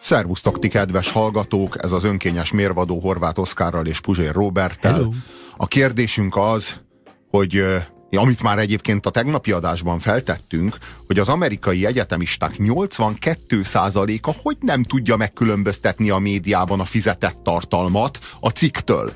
Szervusztok ti kedves hallgatók, ez az önkényes mérvadó Horváth Oszkárral és Puzsér Roberttel. Hello. A kérdésünk az, hogy amit már egyébként a tegnapi adásban feltettünk, hogy az amerikai egyetemisták 82%-a hogy nem tudja megkülönböztetni a médiában a fizetett tartalmat a cikktől.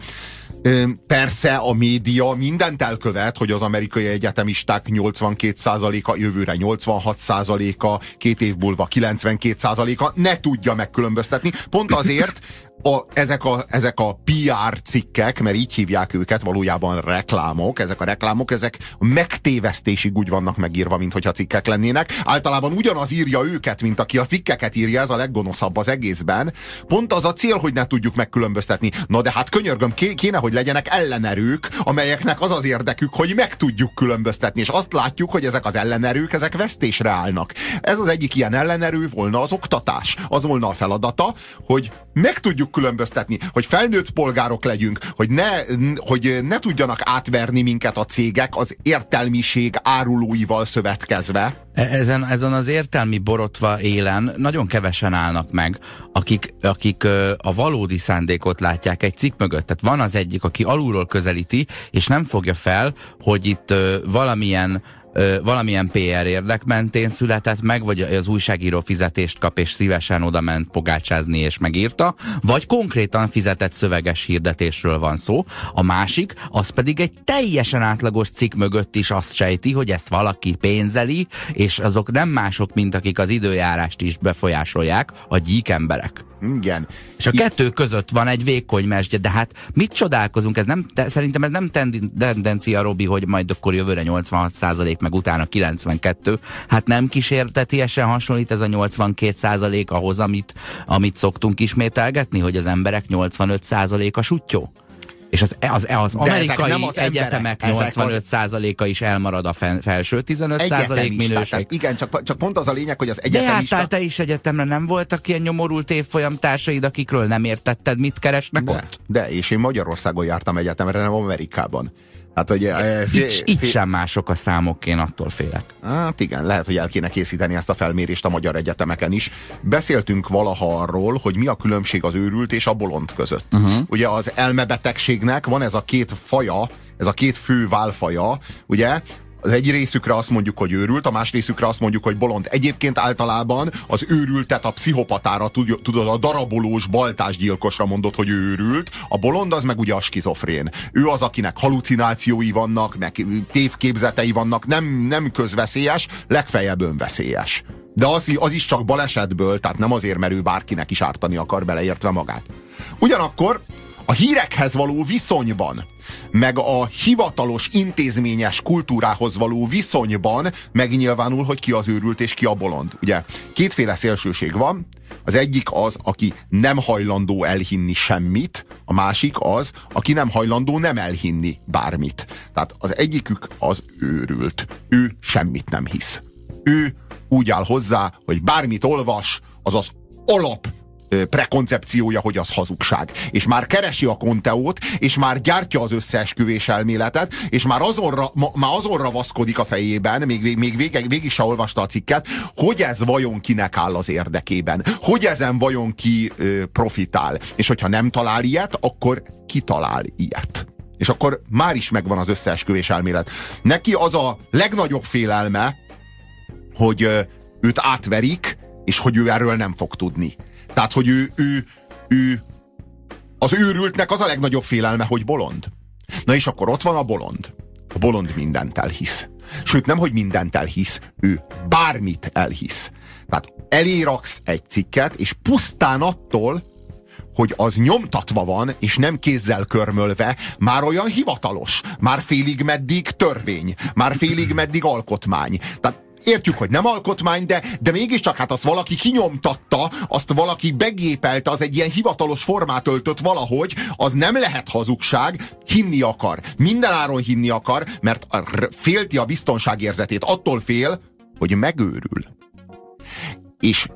Persze a média mindent elkövet, hogy az amerikai egyetemisták 82%-a, jövőre 86%-a, két év múlva 92%-a ne tudja megkülönböztetni. Pont azért a, ezek, a, ezek a PR cikkek, mert így hívják őket, valójában reklámok, ezek a reklámok, ezek megtévesztésig úgy vannak megírva, mint hogyha cikkek lennének. Általában ugyanaz írja őket, mint aki a cikkeket írja, ez a leggonoszabb az egészben. Pont az a cél, hogy ne tudjuk megkülönböztetni. Na de hát könyörgöm, ké- kéne, hogy legyenek ellenerők, amelyeknek az az érdekük, hogy meg tudjuk különböztetni. És azt látjuk, hogy ezek az ellenerők, ezek vesztésre állnak. Ez az egyik ilyen ellenerő volna az oktatás. Az volna a feladata, hogy meg tudjuk különböztetni, hogy felnőtt polgárok legyünk, hogy ne, hogy ne tudjanak átverni minket a cégek az értelmiség árulóival szövetkezve. E- Ezen, ezen az értelmi borotva élen nagyon kevesen állnak meg, akik, akik a valódi szándékot látják egy cikk mögött. Tehát van az egyik, aki alulról közelíti, és nem fogja fel, hogy itt valamilyen ö, valamilyen PR érdek mentén született meg, vagy az újságíró fizetést kap, és szívesen oda ment pogácsázni, és megírta, vagy konkrétan fizetett szöveges hirdetésről van szó. A másik, az pedig egy teljesen átlagos cikk mögött is azt sejti, hogy ezt valaki pénzeli, és azok nem mások, mint akik az időjárást is befolyásolják, a gyík emberek. Igen. És a kettő között van egy vékony mesdje, de hát mit csodálkozunk? Ez nem, te, szerintem ez nem tendencia, Robi, hogy majd akkor jövőre 86% meg utána 92. Hát nem kísértetiesen hasonlít ez a 82% ahhoz, amit, amit szoktunk ismételgetni, hogy az emberek 85% a sutyó? És az, az, az amerikai nem az egyetemek emberek, ezek 85%-a is elmarad a fen, felső 15% Egyetemisták. minőség. Igen, csak, csak pont az a lényeg, hogy az De egyetemista... jártál te is egyetemre, nem voltak ilyen nyomorult évfolyam társaid, akikről nem értetted, mit keresnek De, ott? de, és én Magyarországon jártam egyetemre, nem Amerikában. Hát, hogy... eh, Itt, fé- itt fé- sem mások a számok, én attól félek. Hát igen, lehet, hogy el kéne készíteni ezt a felmérést a magyar egyetemeken is. Beszéltünk valaha arról, hogy mi a különbség az őrült és a bolond között. Uh-huh. Ugye az elmebetegségnek van ez a két faja, ez a két fő válfaja, ugye? Az egy részükre azt mondjuk, hogy őrült, a más részükre azt mondjuk, hogy bolond. Egyébként általában az őrültet a pszichopatára, tud- tudod, a darabolós baltásgyilkosra mondott, hogy őrült, a bolond az meg ugye a skizofrén. Ő az, akinek halucinációi vannak, meg tévképzetei vannak, nem, nem közveszélyes, legfeljebb önveszélyes. De az, az is csak balesetből, tehát nem azért, mert ő bárkinek is ártani akar beleértve magát. Ugyanakkor a hírekhez való viszonyban, meg a hivatalos intézményes kultúrához való viszonyban megnyilvánul, hogy ki az őrült és ki a bolond. Ugye kétféle szélsőség van, az egyik az, aki nem hajlandó elhinni semmit, a másik az, aki nem hajlandó nem elhinni bármit. Tehát az egyikük az őrült. Ő semmit nem hisz. Ő úgy áll hozzá, hogy bármit olvas, az az alap prekoncepciója, hogy az hazugság. És már keresi a konteót, és már gyártja az összeesküvés elméletet, és már azonra, ma, már azonra vaszkodik a fejében, még, még, végig, végig se olvasta a cikket, hogy ez vajon kinek áll az érdekében. Hogy ezen vajon ki ö, profitál. És hogyha nem talál ilyet, akkor kitalál ilyet. És akkor már is megvan az összeesküvés elmélet. Neki az a legnagyobb félelme, hogy ö, őt átverik, és hogy ő erről nem fog tudni. Tehát, hogy ő, ő, ő az őrültnek az a legnagyobb félelme, hogy bolond. Na és akkor ott van a bolond. A bolond mindent elhisz. Sőt, nem, hogy mindent elhisz, ő bármit elhisz. Tehát eléraksz egy cikket, és pusztán attól, hogy az nyomtatva van, és nem kézzel körmölve, már olyan hivatalos, már félig meddig törvény, már félig meddig alkotmány. Tehát értjük, hogy nem alkotmány, de, de mégiscsak hát azt valaki kinyomtatta, azt valaki begépelte, az egy ilyen hivatalos formát öltött valahogy, az nem lehet hazugság, hinni akar. Mindenáron hinni akar, mert félti a biztonságérzetét. Attól fél, hogy megőrül. És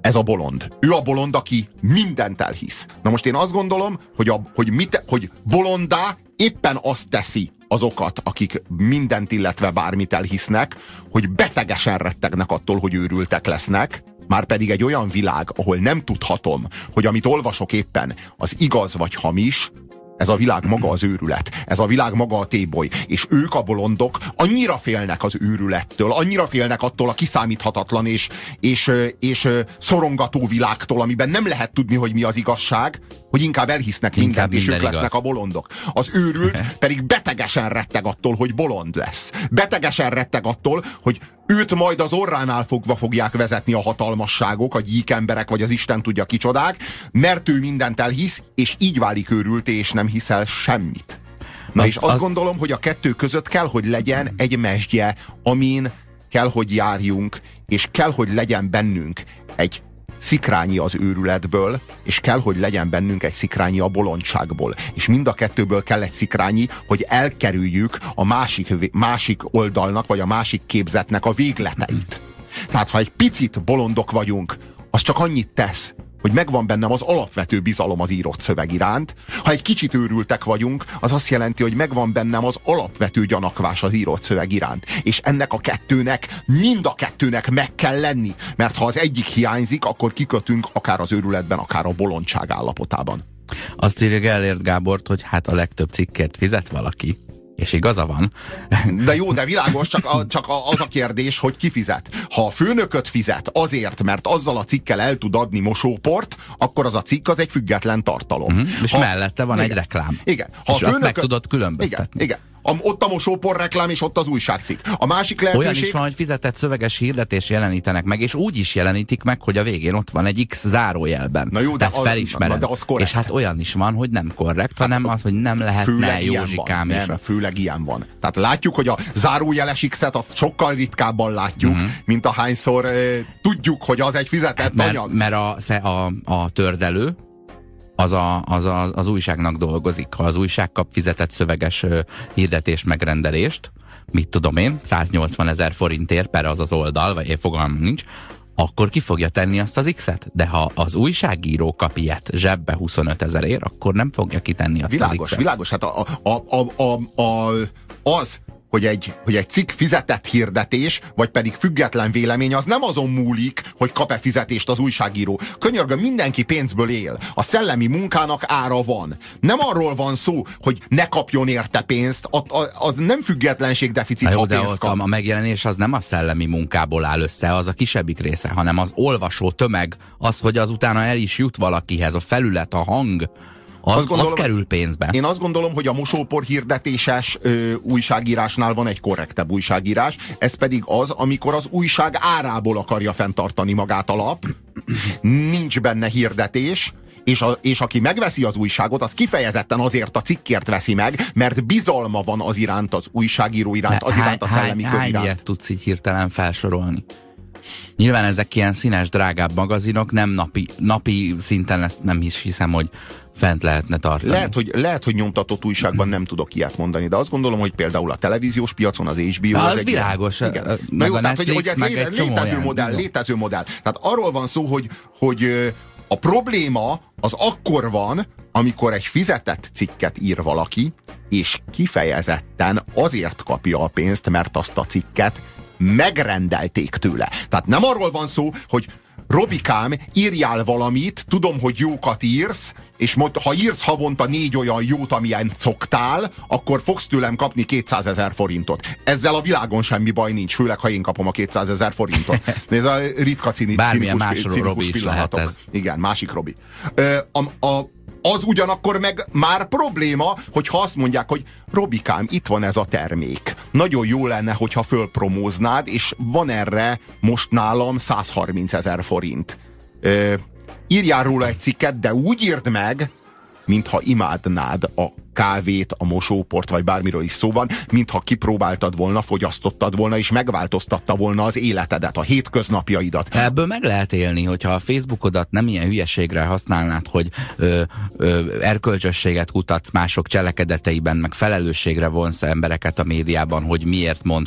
ez a bolond. Ő a bolond, aki mindent elhisz. Na most én azt gondolom, hogy, a, hogy, mit, hogy bolondá éppen azt teszi azokat, akik mindent, illetve bármit elhisznek, hogy betegesen rettegnek attól, hogy őrültek lesznek, már pedig egy olyan világ, ahol nem tudhatom, hogy amit olvasok éppen, az igaz vagy hamis, ez a világ maga az őrület. Ez a világ maga a téboly. És ők a bolondok annyira félnek az őrülettől, annyira félnek attól a kiszámíthatatlan és, és, és szorongató világtól, amiben nem lehet tudni, hogy mi az igazság, hogy inkább elhisznek mindent, inkább és ők igaz. lesznek a bolondok. Az őrült pedig betegesen retteg attól, hogy bolond lesz. Betegesen retteg attól, hogy őt majd az orránál fogva fogják vezetni a hatalmasságok, a gyík emberek, vagy az Isten tudja kicsodák, mert ő mindent elhisz, és így válik őrült, és nem hiszel semmit. Na az, és azt az... gondolom, hogy a kettő között kell, hogy legyen egy mesdje, amin kell, hogy járjunk, és kell, hogy legyen bennünk egy szikrányi az őrületből, és kell, hogy legyen bennünk egy szikrányi a bolondságból. És mind a kettőből kell egy szikrányi, hogy elkerüljük a másik, másik oldalnak, vagy a másik képzetnek a végleteit. Tehát, ha egy picit bolondok vagyunk, az csak annyit tesz, hogy megvan bennem az alapvető bizalom az írott szöveg iránt. Ha egy kicsit őrültek vagyunk, az azt jelenti, hogy megvan bennem az alapvető gyanakvás az írott szöveg iránt. És ennek a kettőnek, mind a kettőnek meg kell lenni. Mert ha az egyik hiányzik, akkor kikötünk akár az őrületben, akár a bolondság állapotában. Azt írja elért Gábort, hogy hát a legtöbb cikkért fizet valaki. És igaza van. De jó, de világos, csak, a, csak az a kérdés, hogy ki fizet. Ha a főnököt fizet azért, mert azzal a cikkel el tud adni mosóport, akkor az a cikk az egy független tartalom. Uh-huh. És ha, mellette van igen, egy reklám. Igen. Ha és a főnököt, azt meg tudod különböztetni. Igen, igen a, ott a mosópor reklám, és ott az újságcikk. A másik lehetőség... Olyan is van, hogy fizetett szöveges hirdetés jelenítenek meg, és úgy is jelenítik meg, hogy a végén ott van egy X zárójelben. Na jó, de Tehát az, felismered. De az korrekt. És hát olyan is van, hogy nem korrekt, hát, hanem az, hogy nem lehetne Józsikám. Van. Nem, főleg ilyen van. Tehát látjuk, hogy a zárójeles X-et azt sokkal ritkábban látjuk, uh-huh. mint ahányszor uh, tudjuk, hogy az egy fizetett hát, mert, anyag. Mert a, a, a tördelő, az, a, az a, az újságnak dolgozik. Ha az újság kap fizetett szöveges hirdetés megrendelést, mit tudom én, 180 ezer forintért per az az oldal, vagy én fogalmam nincs, akkor ki fogja tenni azt az X-et. De ha az újságíró kap ilyet zsebbe 25 ezerért, akkor nem fogja kitenni azt világos, az X-et. Világos, hát a, a, a, a, a, az, hogy egy, hogy egy cikk fizetett hirdetés, vagy pedig független vélemény, az nem azon múlik, hogy kap-e fizetést az újságíró. Könyörgöm, mindenki pénzből él. A szellemi munkának ára van. Nem arról van szó, hogy ne kapjon érte pénzt, az nem függetlenség deficit, jó, de ott kap. a megjelenés az nem a szellemi munkából áll össze, az a kisebbik része, hanem az olvasó tömeg, az, hogy az utána el is jut valakihez, a felület, a hang, az, azt gondolom, az kerül pénzbe. Én azt gondolom, hogy a mosópor hirdetéses ö, újságírásnál van egy korrektebb újságírás, ez pedig az, amikor az újság árából akarja fenntartani magát a lap, nincs benne hirdetés, és, a, és aki megveszi az újságot, az kifejezetten azért a cikkért veszi meg, mert bizalma van az iránt, az újságíró iránt, az iránt a szellemi hány, hány iránt. ilyet tudsz így hirtelen felsorolni? Nyilván ezek ilyen színes, drágább magazinok, nem napi, napi szinten ezt nem is hiszem, hogy fent lehetne tartani. Lehet hogy, lehet, hogy nyomtatott újságban nem tudok ilyet mondani, de azt gondolom, hogy például a televíziós piacon az HBO... Az, az egy világos. Ilyen, igen. Na jó, tehát, hogy, hogy ez léte, létező modell, létező modell. Tehát arról van szó, hogy, hogy a probléma az akkor van, amikor egy fizetett cikket ír valaki, és kifejezetten azért kapja a pénzt, mert azt a cikket megrendelték tőle. Tehát nem arról van szó, hogy Robikám, írjál valamit, tudom, hogy jókat írsz, és ha írsz havonta négy olyan jót, amilyen szoktál, akkor fogsz tőlem kapni 200 ezer forintot. Ezzel a világon semmi baj nincs, főleg ha én kapom a 200 ezer forintot. Ez a ritka cini, Bármilyen cinikus, cinikus Robi pillanatok. Is lehet ez. Igen, másik Robi. A, a, az ugyanakkor meg már probléma, hogyha azt mondják, hogy Robikám, itt van ez a termék. Nagyon jó lenne, hogyha fölpromóznád, és van erre most nálam 130 ezer forint. Ö, írjál róla egy cikket, de úgy írd meg, mintha imádnád a kávét, a mosóport, vagy bármiről is szó van, mintha kipróbáltad volna, fogyasztottad volna, és megváltoztatta volna az életedet, a hétköznapjaidat. Ebből meg lehet élni, hogyha a Facebookodat nem ilyen hülyeségre használnád, hogy ö, ö, erkölcsösséget kutatsz mások cselekedeteiben, meg felelősségre vonsz embereket a médiában, hogy miért mond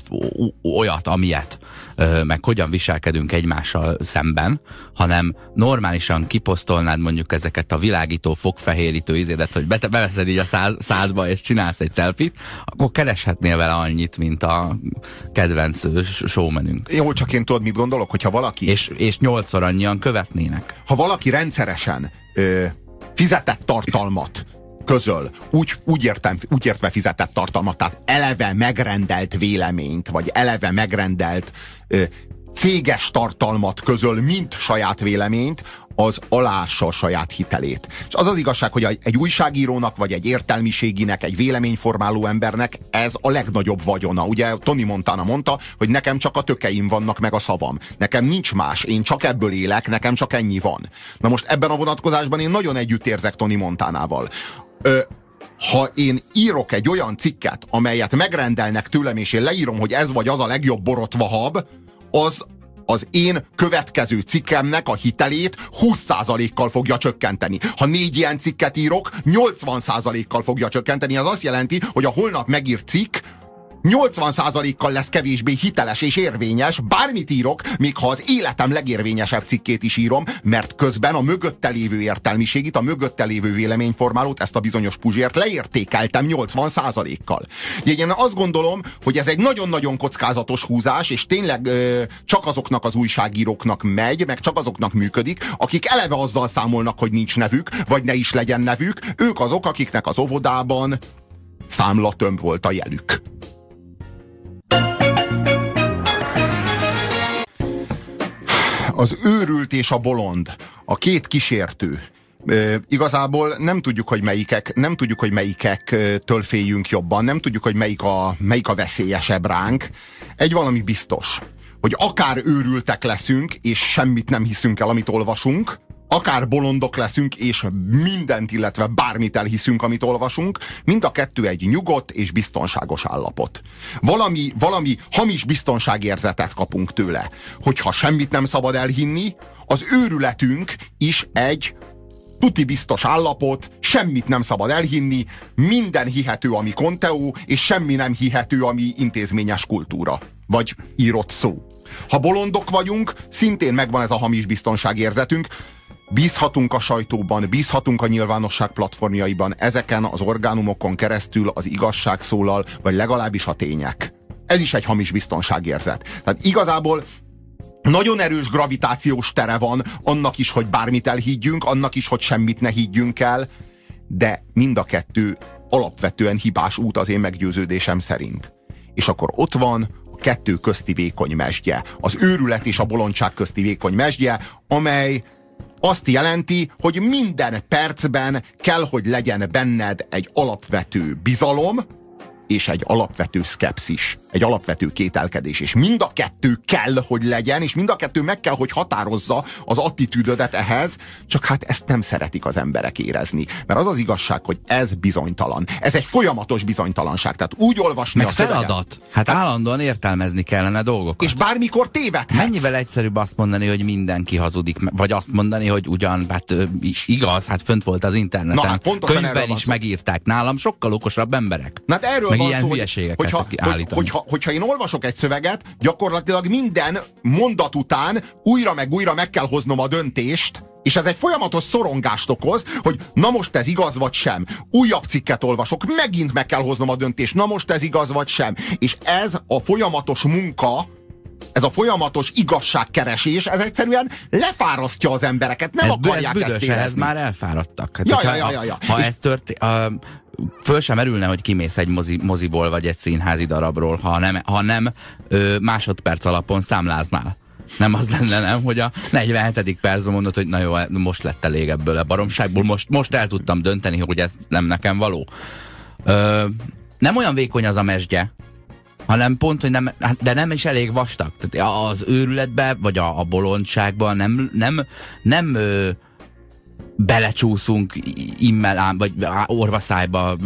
olyat, amilyet, ö, meg hogyan viselkedünk egymással szemben, hanem normálisan kiposztolnád mondjuk ezeket a világító, fogfehérítő izédet, hogy beveszed így a száz, szádba, és csinálsz egy selfit, akkor kereshetnél vele annyit, mint a kedvenc showmenünk. Jó, csak én tudod, mit gondolok, hogyha valaki... És, és nyolcszor annyian követnének. Ha valaki rendszeresen ö, fizetett tartalmat közöl, úgy, úgy, értem, úgy értve fizetett tartalmat, tehát eleve megrendelt véleményt, vagy eleve megrendelt ö, céges tartalmat közöl, mint saját véleményt, az alássa a saját hitelét. És az az igazság, hogy egy újságírónak, vagy egy értelmiséginek, egy véleményformáló embernek ez a legnagyobb vagyona. Ugye Tony Montana mondta, hogy nekem csak a tökeim vannak, meg a szavam. Nekem nincs más, én csak ebből élek, nekem csak ennyi van. Na most ebben a vonatkozásban én nagyon együtt érzek Tony Montánával. Ö, ha én írok egy olyan cikket, amelyet megrendelnek tőlem, és én leírom, hogy ez vagy az a legjobb borotva hab, az az én következő cikkemnek a hitelét 20%-kal fogja csökkenteni. Ha négy ilyen cikket írok, 80%-kal fogja csökkenteni. Az azt jelenti, hogy a holnap megírt cikk 80%-kal lesz kevésbé hiteles és érvényes, bármit írok, még ha az életem legérvényesebb cikkét is írom, mert közben a mögötte lévő értelmiségit, a mögötte lévő véleményformálót, ezt a bizonyos puzsért leértékeltem 80%-kal. Én azt gondolom, hogy ez egy nagyon-nagyon kockázatos húzás, és tényleg ö, csak azoknak az újságíróknak megy, meg csak azoknak működik, akik eleve azzal számolnak, hogy nincs nevük, vagy ne is legyen nevük, ők azok, akiknek az óvodában számlatömb volt a jelük. Az őrült és a bolond, a két kísértő. E, igazából nem tudjuk, hogy melyikek, nem tudjuk, hogy melyikektől féljünk jobban, nem tudjuk, hogy melyik a, melyik a veszélyesebb ránk. Egy valami biztos, hogy akár őrültek leszünk, és semmit nem hiszünk el, amit olvasunk, akár bolondok leszünk, és mindent, illetve bármit elhiszünk, amit olvasunk, mind a kettő egy nyugodt és biztonságos állapot. Valami, valami hamis biztonságérzetet kapunk tőle, hogyha semmit nem szabad elhinni, az őrületünk is egy tuti biztos állapot, semmit nem szabad elhinni, minden hihető, ami konteó, és semmi nem hihető, ami intézményes kultúra, vagy írott szó. Ha bolondok vagyunk, szintén megvan ez a hamis biztonságérzetünk, Bízhatunk a sajtóban, bízhatunk a nyilvánosság platformjaiban, ezeken az orgánumokon keresztül az igazság szólal, vagy legalábbis a tények. Ez is egy hamis biztonságérzet. Tehát igazából nagyon erős gravitációs tere van annak is, hogy bármit elhiggyünk, annak is, hogy semmit ne higgyünk el, de mind a kettő alapvetően hibás út az én meggyőződésem szerint. És akkor ott van a kettő közti vékony mesdje, az őrület és a bolondság közti vékony mesdje, amely azt jelenti, hogy minden percben kell, hogy legyen benned egy alapvető bizalom, és egy alapvető szkepszis, egy alapvető kételkedés, és mind a kettő kell, hogy legyen, és mind a kettő meg kell, hogy határozza az attitűdödet ehhez, csak hát ezt nem szeretik az emberek érezni. Mert az az igazság, hogy ez bizonytalan. Ez egy folyamatos bizonytalanság. Tehát úgy olvasni meg a feladat. Szöveget. Hát Tehát, állandóan értelmezni kellene dolgokat. És bármikor tévedhetsz. Mennyivel egyszerűbb azt mondani, hogy mindenki hazudik, vagy azt mondani, hogy ugyan, hát igaz, hát fönt volt az interneten. Na, hát Könyvben is megírták. Nálam sokkal okosabb emberek. Na, hát erről meg van ilyen szó, hülyeségeket hogyha, állítani. Hogyha, hogyha én olvasok egy szöveget, gyakorlatilag minden mondat után újra meg újra meg kell hoznom a döntést, és ez egy folyamatos szorongást okoz, hogy na most ez igaz vagy sem. Újabb cikket olvasok, megint meg kell hoznom a döntést, na most ez igaz vagy sem. És ez a folyamatos munka, ez a folyamatos igazságkeresés, ez egyszerűen lefárasztja az embereket, nem ez, akarják ez ezt érezni. Ez már elfáradtak. Hát, ja, ja, ja, ja, ja. Ha, ha ez tört, uh, föl sem merülne, hogy kimész egy mozi, moziból vagy egy színházi darabról, ha nem, ha nem ö, másodperc alapon számláznál. Nem az lenne, nem, hogy a 47. percben mondod, hogy na jó, most lett elég ebből a baromságból, most, most el tudtam dönteni, hogy ez nem nekem való. Ö, nem olyan vékony az a mesdje, hanem pont, hogy nem, hát, de nem is elég vastag. Tehát az őrületbe, vagy a, a bolondságban nem, nem, nem ö, belecsúszunk immel, vagy orvaszájba,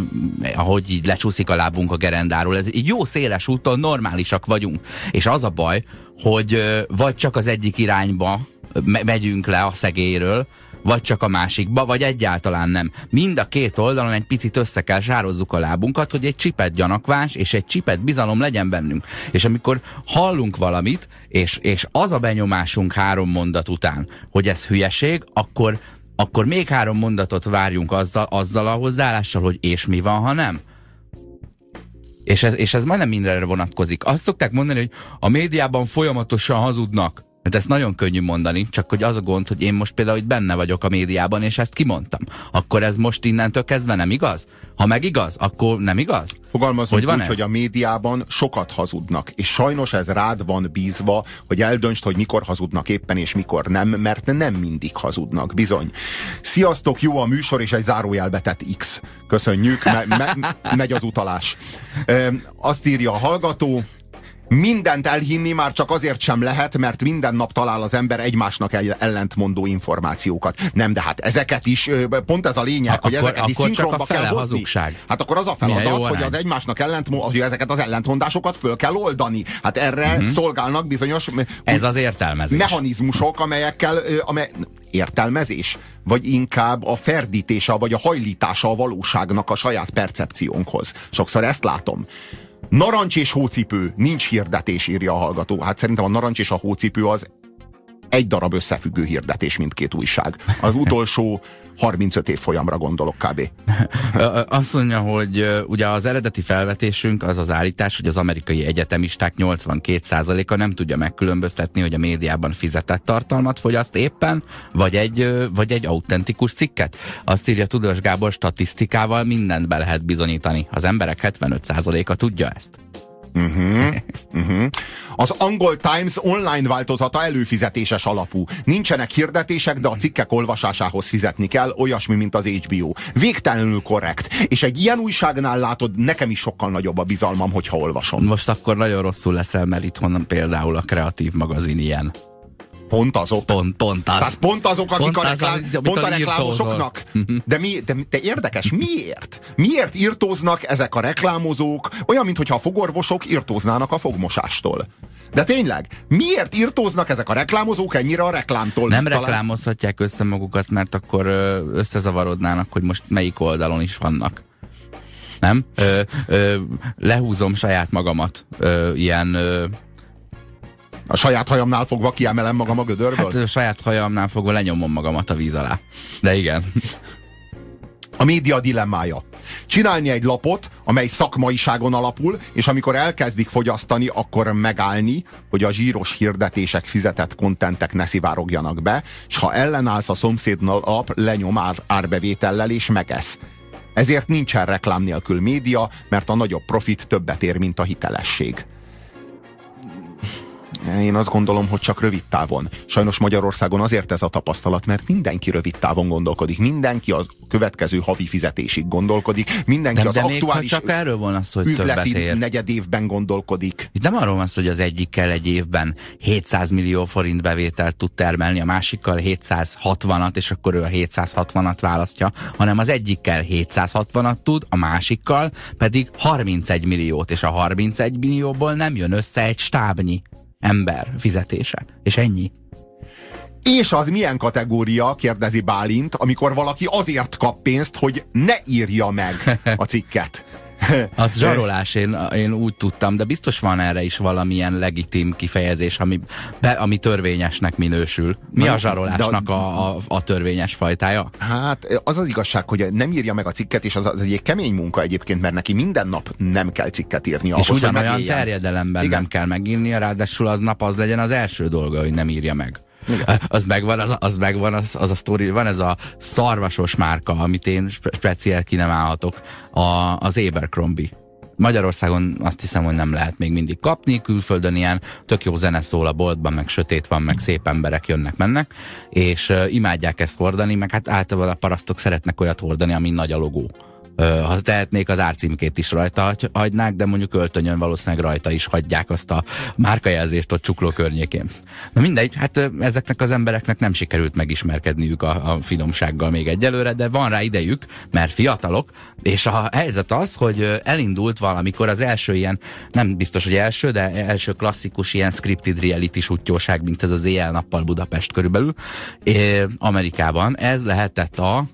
ahogy így lecsúszik a lábunk a gerendáról. Ez egy jó széles úton normálisak vagyunk. És az a baj, hogy vagy csak az egyik irányba megyünk le a szegélyről, vagy csak a másikba, vagy egyáltalán nem. Mind a két oldalon egy picit össze kell sározzuk a lábunkat, hogy egy csipet gyanakvás és egy csipet bizalom legyen bennünk. És amikor hallunk valamit, és, és az a benyomásunk három mondat után, hogy ez hülyeség, akkor akkor még három mondatot várjunk azzal, azzal a hozzáállással, hogy és mi van, ha nem? És ez, és ez majdnem mindenre vonatkozik. Azt szokták mondani, hogy a médiában folyamatosan hazudnak. Hát ezt nagyon könnyű mondani, csak hogy az a gond, hogy én most például hogy benne vagyok a médiában, és ezt kimondtam. Akkor ez most innentől kezdve nem igaz? Ha meg igaz, akkor nem igaz? Fogalmazunk hogy van úgy, ez? hogy a médiában sokat hazudnak, és sajnos ez rád van bízva, hogy eldöntsd, hogy mikor hazudnak éppen, és mikor nem, mert nem mindig hazudnak, bizony. Sziasztok, jó a műsor, és egy zárójelbetett X. Köszönjük, me- me- megy az utalás. E, azt írja a hallgató, mindent elhinni már csak azért sem lehet, mert minden nap talál az ember egymásnak ellentmondó információkat. Nem, de hát ezeket is, pont ez a lényeg, ha, hogy akkor, ezeket is szinkronba kell hozni. Hazugság. Hát akkor az a feladat, hogy az egymásnak ellentmond, hogy ezeket az ellentmondásokat föl kell oldani. Hát erre uh-huh. szolgálnak bizonyos ez az értelmezés. mechanizmusok, amelyekkel amely, értelmezés, vagy inkább a ferdítése, vagy a hajlítása a valóságnak a saját percepciónkhoz. Sokszor ezt látom. Narancs és hócipő, nincs hirdetés, írja a hallgató. Hát szerintem a narancs és a hócipő az egy darab összefüggő hirdetés mindkét újság. Az utolsó 35 év folyamra gondolok kb. Azt mondja, hogy ugye az eredeti felvetésünk az az állítás, hogy az amerikai egyetemisták 82%-a nem tudja megkülönböztetni, hogy a médiában fizetett tartalmat fogyaszt éppen, vagy egy, vagy egy autentikus cikket. Azt írja Tudós Gábor statisztikával mindent be lehet bizonyítani. Az emberek 75%-a tudja ezt. Uh-huh, uh-huh. Az angol Times online változata előfizetéses alapú. Nincsenek hirdetések, de a cikkek olvasásához fizetni kell, olyasmi, mint az HBO. Végtelenül korrekt. És egy ilyen újságnál látod, nekem is sokkal nagyobb a bizalmam, hogyha olvasom. Most akkor nagyon rosszul leszel, mert itthon például a kreatív magazin ilyen. Pont azok. Pont, pont az. Tehát pont azok, akik pont a, reklám, az, pont a reklámosoknak. De, mi, de, de érdekes, miért? Miért írtóznak ezek a reklámozók, olyan, mintha a fogorvosok írtóznának a fogmosástól? De tényleg, miért írtóznak ezek a reklámozók ennyire a reklámtól? Nem Talán... reklámozhatják össze magukat, mert akkor összezavarodnának, hogy most melyik oldalon is vannak nem? Ö, ö, lehúzom saját magamat ö, ilyen ö, a saját hajamnál fogva kiemelem magam a gödörből? Hát a saját hajamnál fogva lenyomom magamat a víz alá. De igen. A média dilemmája. Csinálni egy lapot, amely szakmaiságon alapul, és amikor elkezdik fogyasztani, akkor megállni, hogy a zsíros hirdetések fizetett kontentek ne szivárogjanak be, és ha ellenállsz a szomszéd lap, lenyom ár, árbevétellel és megesz. Ezért nincsen reklám nélkül média, mert a nagyobb profit többet ér, mint a hitelesség. Én azt gondolom, hogy csak rövid távon. Sajnos Magyarországon azért ez a tapasztalat, mert mindenki rövid távon gondolkodik. Mindenki az következő havi fizetésig gondolkodik. Mindenki de, az de aktuális még, csak erről van szó, hogy többet ér. negyed évben gondolkodik. Itt nem arról van szó, hogy az egyikkel egy évben 700 millió forint bevételt tud termelni, a másikkal 760-at, és akkor ő a 760-at választja, hanem az egyikkel 760-at tud, a másikkal pedig 31 milliót, és a 31 millióból nem jön össze egy stábnyi ember fizetése. És ennyi. És az milyen kategória, kérdezi Bálint, amikor valaki azért kap pénzt, hogy ne írja meg a cikket. Az zsarolás, én, én úgy tudtam, de biztos van erre is valamilyen legitim kifejezés, ami, be, ami törvényesnek minősül. Mi Na, a zsarolásnak de, a, a, a törvényes fajtája? Hát az az igazság, hogy nem írja meg a cikket, és az, az egy kemény munka egyébként, mert neki minden nap nem kell cikket írni. És ahhoz, ugyanolyan terjedelemben Igen. nem kell megírnia, ráadásul az nap az legyen az első dolga, hogy nem írja meg. Az megvan, az, az megvan, az, az a sztori, van ez a szarvasos márka, amit én speciál ki nem állhatok, a, az Abercrombie. Magyarországon azt hiszem, hogy nem lehet még mindig kapni, külföldön ilyen tök jó zene szól a boltban, meg sötét van, meg szép emberek jönnek-mennek, és uh, imádják ezt hordani, meg hát általában a parasztok szeretnek olyat hordani, ami nagy a logó ha tehetnék, az árcímkét is rajta hagynák, de mondjuk öltönyön valószínűleg rajta is hagyják azt a márkajelzést ott csukló környékén. Na mindegy, hát ezeknek az embereknek nem sikerült megismerkedniük a, a finomsággal még egyelőre, de van rá idejük, mert fiatalok, és a helyzet az, hogy elindult valamikor az első ilyen, nem biztos, hogy első, de első klasszikus ilyen scripted reality sutyóság, mint ez az éjjel-nappal Budapest körülbelül, Amerikában. Ez lehetett a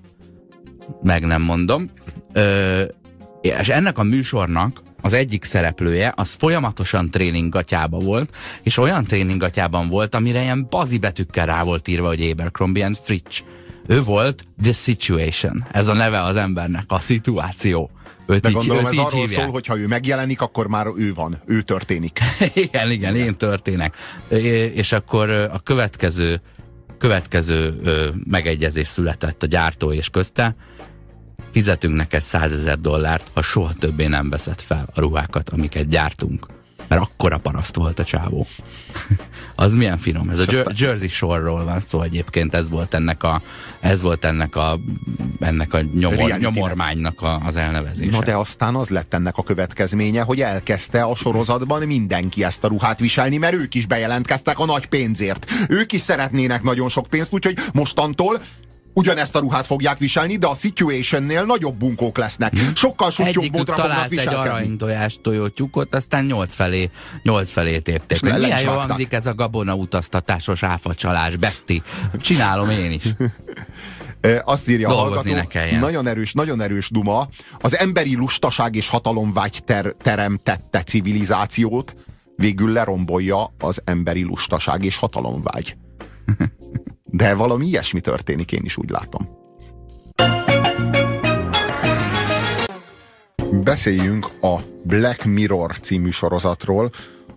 meg nem mondom. Ö, és ennek a műsornak az egyik szereplője, az folyamatosan tréningatjába volt, és olyan tréningatjában volt, amire ilyen bazi betűkkel rá volt írva, hogy Abercrombie and Fritz Ő volt The Situation. Ez a neve az embernek, a szituáció. Őt De így, gondolom őt ez így arról hívják. szól, hogy ha ő megjelenik, akkor már ő van, ő történik. igen, igen, én történek. És akkor a következő következő megegyezés született a gyártó és közte, fizetünk neked 100 ezer dollárt, ha soha többé nem veszed fel a ruhákat, amiket gyártunk mert akkora paraszt volt a csávó. az milyen finom. Ez a Jer- Jersey Shore-ról van szó egyébként, ez volt ennek a, ez volt ennek a, ennek a nyomor, nyomormánynak a, az elnevezése. Na de aztán az lett ennek a következménye, hogy elkezdte a sorozatban mindenki ezt a ruhát viselni, mert ők is bejelentkeztek a nagy pénzért. Ők is szeretnének nagyon sok pénzt, úgyhogy mostantól ugyanezt a ruhát fogják viselni, de a situationnél nagyobb bunkók lesznek. Hm? Sokkal jobb módra fognak viselkedni. egy aranytojás tojótyúkot, aztán nyolc felé, nyolc felé tépték. Milyen jó hangzik ez a gabona utaztatásos áfacsalás, Betty. Csinálom én is. Azt írja Dolgozni a hallgató, nagyon erős, nagyon erős duma. Az emberi lustaság és hatalomvágy ter teremtette civilizációt, végül lerombolja az emberi lustaság és hatalomvágy. De valami ilyesmi történik, én is úgy látom. Beszéljünk a Black Mirror című sorozatról,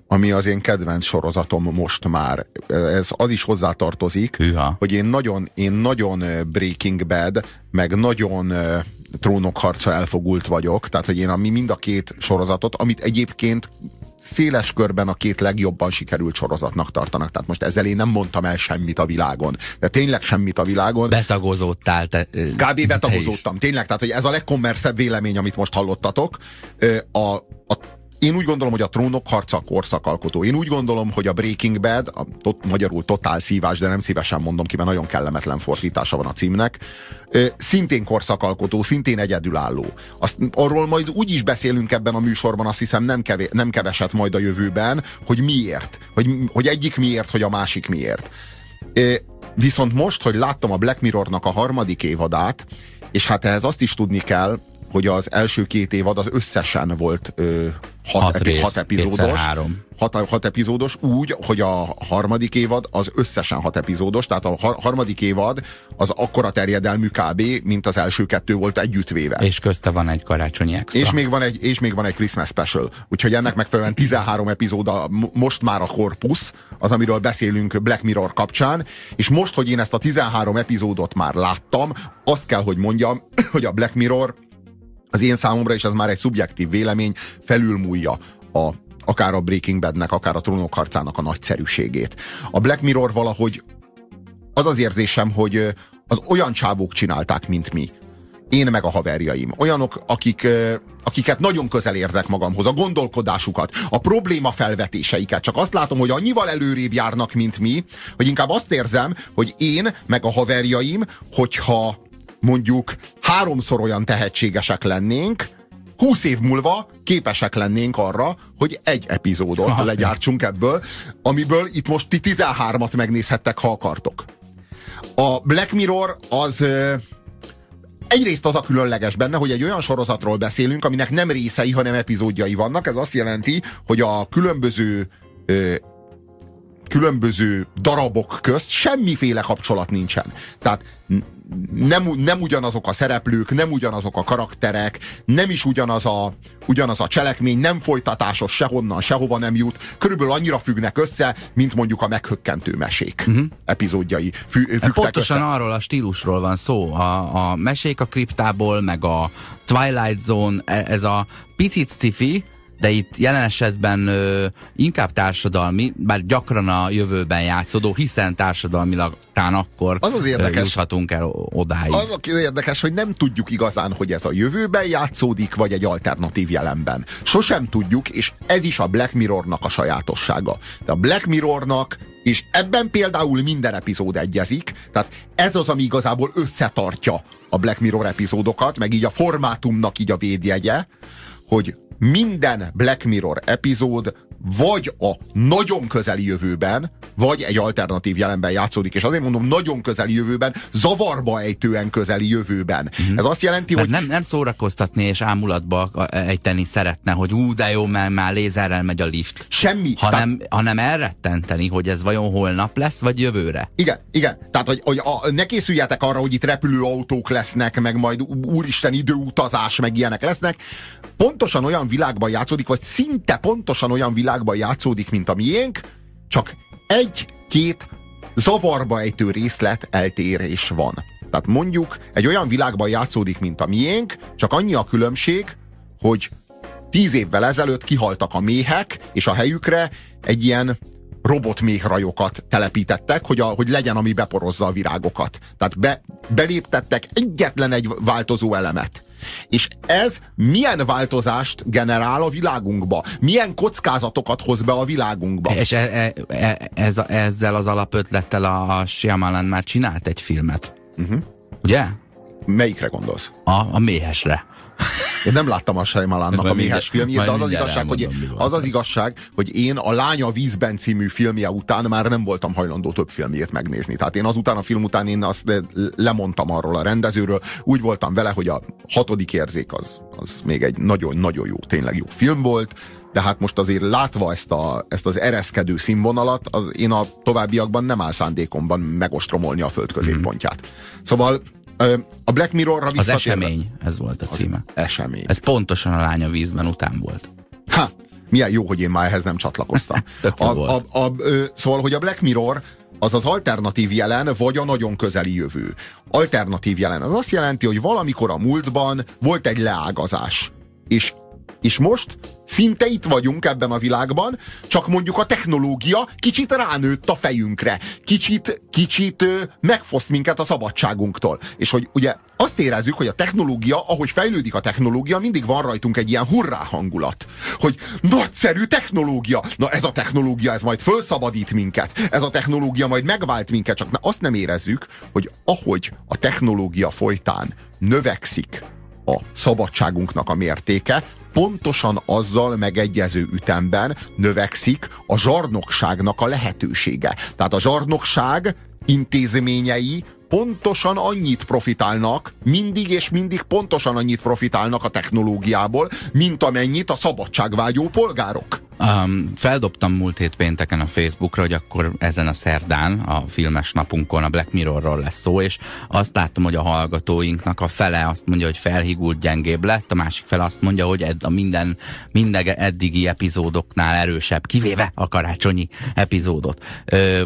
ami az én kedvenc sorozatom most már. Ez az is hozzátartozik, Hűha. hogy én nagyon, én nagyon Breaking Bad, meg nagyon trónok harca elfogult vagyok, tehát hogy én ami mind a két sorozatot, amit egyébként széles körben a két legjobban sikerült sorozatnak tartanak. Tehát most ezzel én nem mondtam el semmit a világon. De tényleg semmit a világon. Betagozódtál te. Kb. betagozódtam. Tényleg, tehát hogy ez a legkommerszebb vélemény, amit most hallottatok. A, a én úgy gondolom, hogy a trónok harca korszakalkotó. Én úgy gondolom, hogy a Breaking Bad, a tot, magyarul totál szívás, de nem szívesen mondom ki, mert nagyon kellemetlen fordítása van a címnek, szintén korszakalkotó, szintén egyedülálló. Azt, arról majd úgy is beszélünk ebben a műsorban, azt hiszem nem, kevé, nem keveset majd a jövőben, hogy miért. Hogy, hogy egyik miért, hogy a másik miért. Viszont most, hogy láttam a Black Mirrornak a harmadik évadát, és hát ehhez azt is tudni kell, hogy az első két évad az összesen volt ö, hat, hat, epi, rész, hat epizódos. Hat, hat epizódos, úgy, hogy a harmadik évad az összesen hat epizódos, tehát a harmadik évad az akkora terjedelmű kb, mint az első kettő volt együttvéve. És közte van egy karácsonyi extra. És még van egy, és még van egy Christmas special. Úgyhogy ennek megfelelően 13 epizóda most már a korpusz, az, amiről beszélünk Black Mirror kapcsán, és most, hogy én ezt a 13 epizódot már láttam, azt kell, hogy mondjam, hogy a Black Mirror az én számomra, és ez már egy szubjektív vélemény, felülmúlja a, akár a Breaking Badnek, akár a Trónok harcának a nagyszerűségét. A Black Mirror valahogy az az érzésem, hogy az olyan csávók csinálták, mint mi. Én meg a haverjaim. Olyanok, akik, akiket nagyon közel érzek magamhoz, a gondolkodásukat, a probléma felvetéseiket. Csak azt látom, hogy annyival előrébb járnak, mint mi, hogy inkább azt érzem, hogy én meg a haverjaim, hogyha mondjuk háromszor olyan tehetségesek lennénk, húsz év múlva képesek lennénk arra, hogy egy epizódot ha, legyártsunk ebből, amiből itt most ti 13-at megnézhettek, ha akartok. A Black Mirror az egyrészt az a különleges benne, hogy egy olyan sorozatról beszélünk, aminek nem részei, hanem epizódjai vannak. Ez azt jelenti, hogy a különböző különböző darabok közt semmiféle kapcsolat nincsen. Tehát nem, nem ugyanazok a szereplők, nem ugyanazok a karakterek, nem is ugyanaz a, ugyanaz a cselekmény, nem folytatásos sehonnan, sehova nem jut. Körülbelül annyira függnek össze, mint mondjuk a meghökkentő mesék uh-huh. epizódjai. Fü, Pontosan össze. arról a stílusról van szó. A, a mesék a kriptából, meg a Twilight Zone, e, ez a picit sci de itt jelen esetben ö, inkább társadalmi, bár gyakran a jövőben játszódó, hiszen társadalmilag tán akkor az az érdekes, juthatunk el odáig. Az az érdekes, hogy nem tudjuk igazán, hogy ez a jövőben játszódik, vagy egy alternatív jelenben. Sosem tudjuk, és ez is a Black Mirrornak a sajátossága. De a Black Mirrornak és ebben például minden epizód egyezik, tehát ez az, ami igazából összetartja a Black Mirror epizódokat, meg így a formátumnak így a védjegye, hogy minden Black Mirror epizód vagy a nagyon közeli jövőben, vagy egy alternatív jelenben játszódik, és azért mondom nagyon közeli jövőben, zavarba ejtően közeli jövőben. Mm-hmm. Ez azt jelenti, Tehát hogy... Nem, nem szórakoztatni és ámulatba ejteni szeretne, hogy ú, de jó, mert már lézerrel megy a lift. Semmi. Hanem, Tehát... hanem elrettenteni, hogy ez vajon holnap lesz, vagy jövőre. Igen, igen. Tehát, hogy, hogy a, ne készüljetek arra, hogy itt repülőautók lesznek, meg majd úristen időutazás, meg ilyenek lesznek. Pontosan olyan világban játszódik, vagy szinte pontosan olyan világban játszódik, mint a miénk, csak egy-két zavarba ejtő részlet eltérés van. Tehát mondjuk egy olyan világban játszódik, mint a miénk, csak annyi a különbség, hogy tíz évvel ezelőtt kihaltak a méhek, és a helyükre egy ilyen robotméhrajokat telepítettek, hogy, a, hogy legyen, ami beporozza a virágokat. Tehát be, beléptettek egyetlen egy változó elemet. És ez milyen változást generál a világunkba? Milyen kockázatokat hoz be a világunkba? És e, e, e, ez, ezzel az alapötlettel a Shyamalan már csinált egy filmet. Uh-huh. Ugye? Melyikre gondolsz? A, a méhesre. Én nem láttam a Shyamalannak a méhes filmjét, de az az igazság, hogy az az igazság, hogy én a Lánya vízben című filmje után már nem voltam hajlandó több filmjét megnézni. Tehát én azután a film után én azt lemondtam arról a rendezőről. Úgy voltam vele, hogy a hatodik érzék az, az még egy nagyon-nagyon jó, tényleg jó film volt, de hát most azért látva ezt, a, ezt az ereszkedő színvonalat, az én a továbbiakban nem áll szándékomban megostromolni a föld középpontját. Szóval a Black Mirrorra Az esemény, ez volt a címe. Az esemény. Ez pontosan a lánya vízben után volt. Ha, milyen jó, hogy én már ehhez nem csatlakoztam. a, a, a, a, szóval, hogy a Black Mirror az az alternatív jelen, vagy a nagyon közeli jövő. Alternatív jelen az azt jelenti, hogy valamikor a múltban volt egy leágazás. És és most szinte itt vagyunk ebben a világban, csak mondjuk a technológia kicsit ránőtt a fejünkre, kicsit, kicsit megfoszt minket a szabadságunktól. És hogy ugye azt érezzük, hogy a technológia, ahogy fejlődik a technológia, mindig van rajtunk egy ilyen hurrá hangulat. Hogy nagyszerű technológia, na ez a technológia, ez majd felszabadít minket, ez a technológia majd megvált minket, csak azt nem érezzük, hogy ahogy a technológia folytán növekszik a szabadságunknak a mértéke, pontosan azzal megegyező ütemben növekszik a zsarnokságnak a lehetősége. Tehát a zsarnokság intézményei pontosan annyit profitálnak, mindig és mindig pontosan annyit profitálnak a technológiából, mint amennyit a szabadságvágyó polgárok. Um, feldobtam múlt hét pénteken a Facebookra, hogy akkor ezen a szerdán, a filmes napunkon a Black Mirrorról lesz szó, és azt láttam, hogy a hallgatóinknak a fele azt mondja, hogy felhigult gyengébb lett, a másik fele azt mondja, hogy ed, a minden, minden eddigi epizódoknál erősebb, kivéve a karácsonyi epizódot. Ö,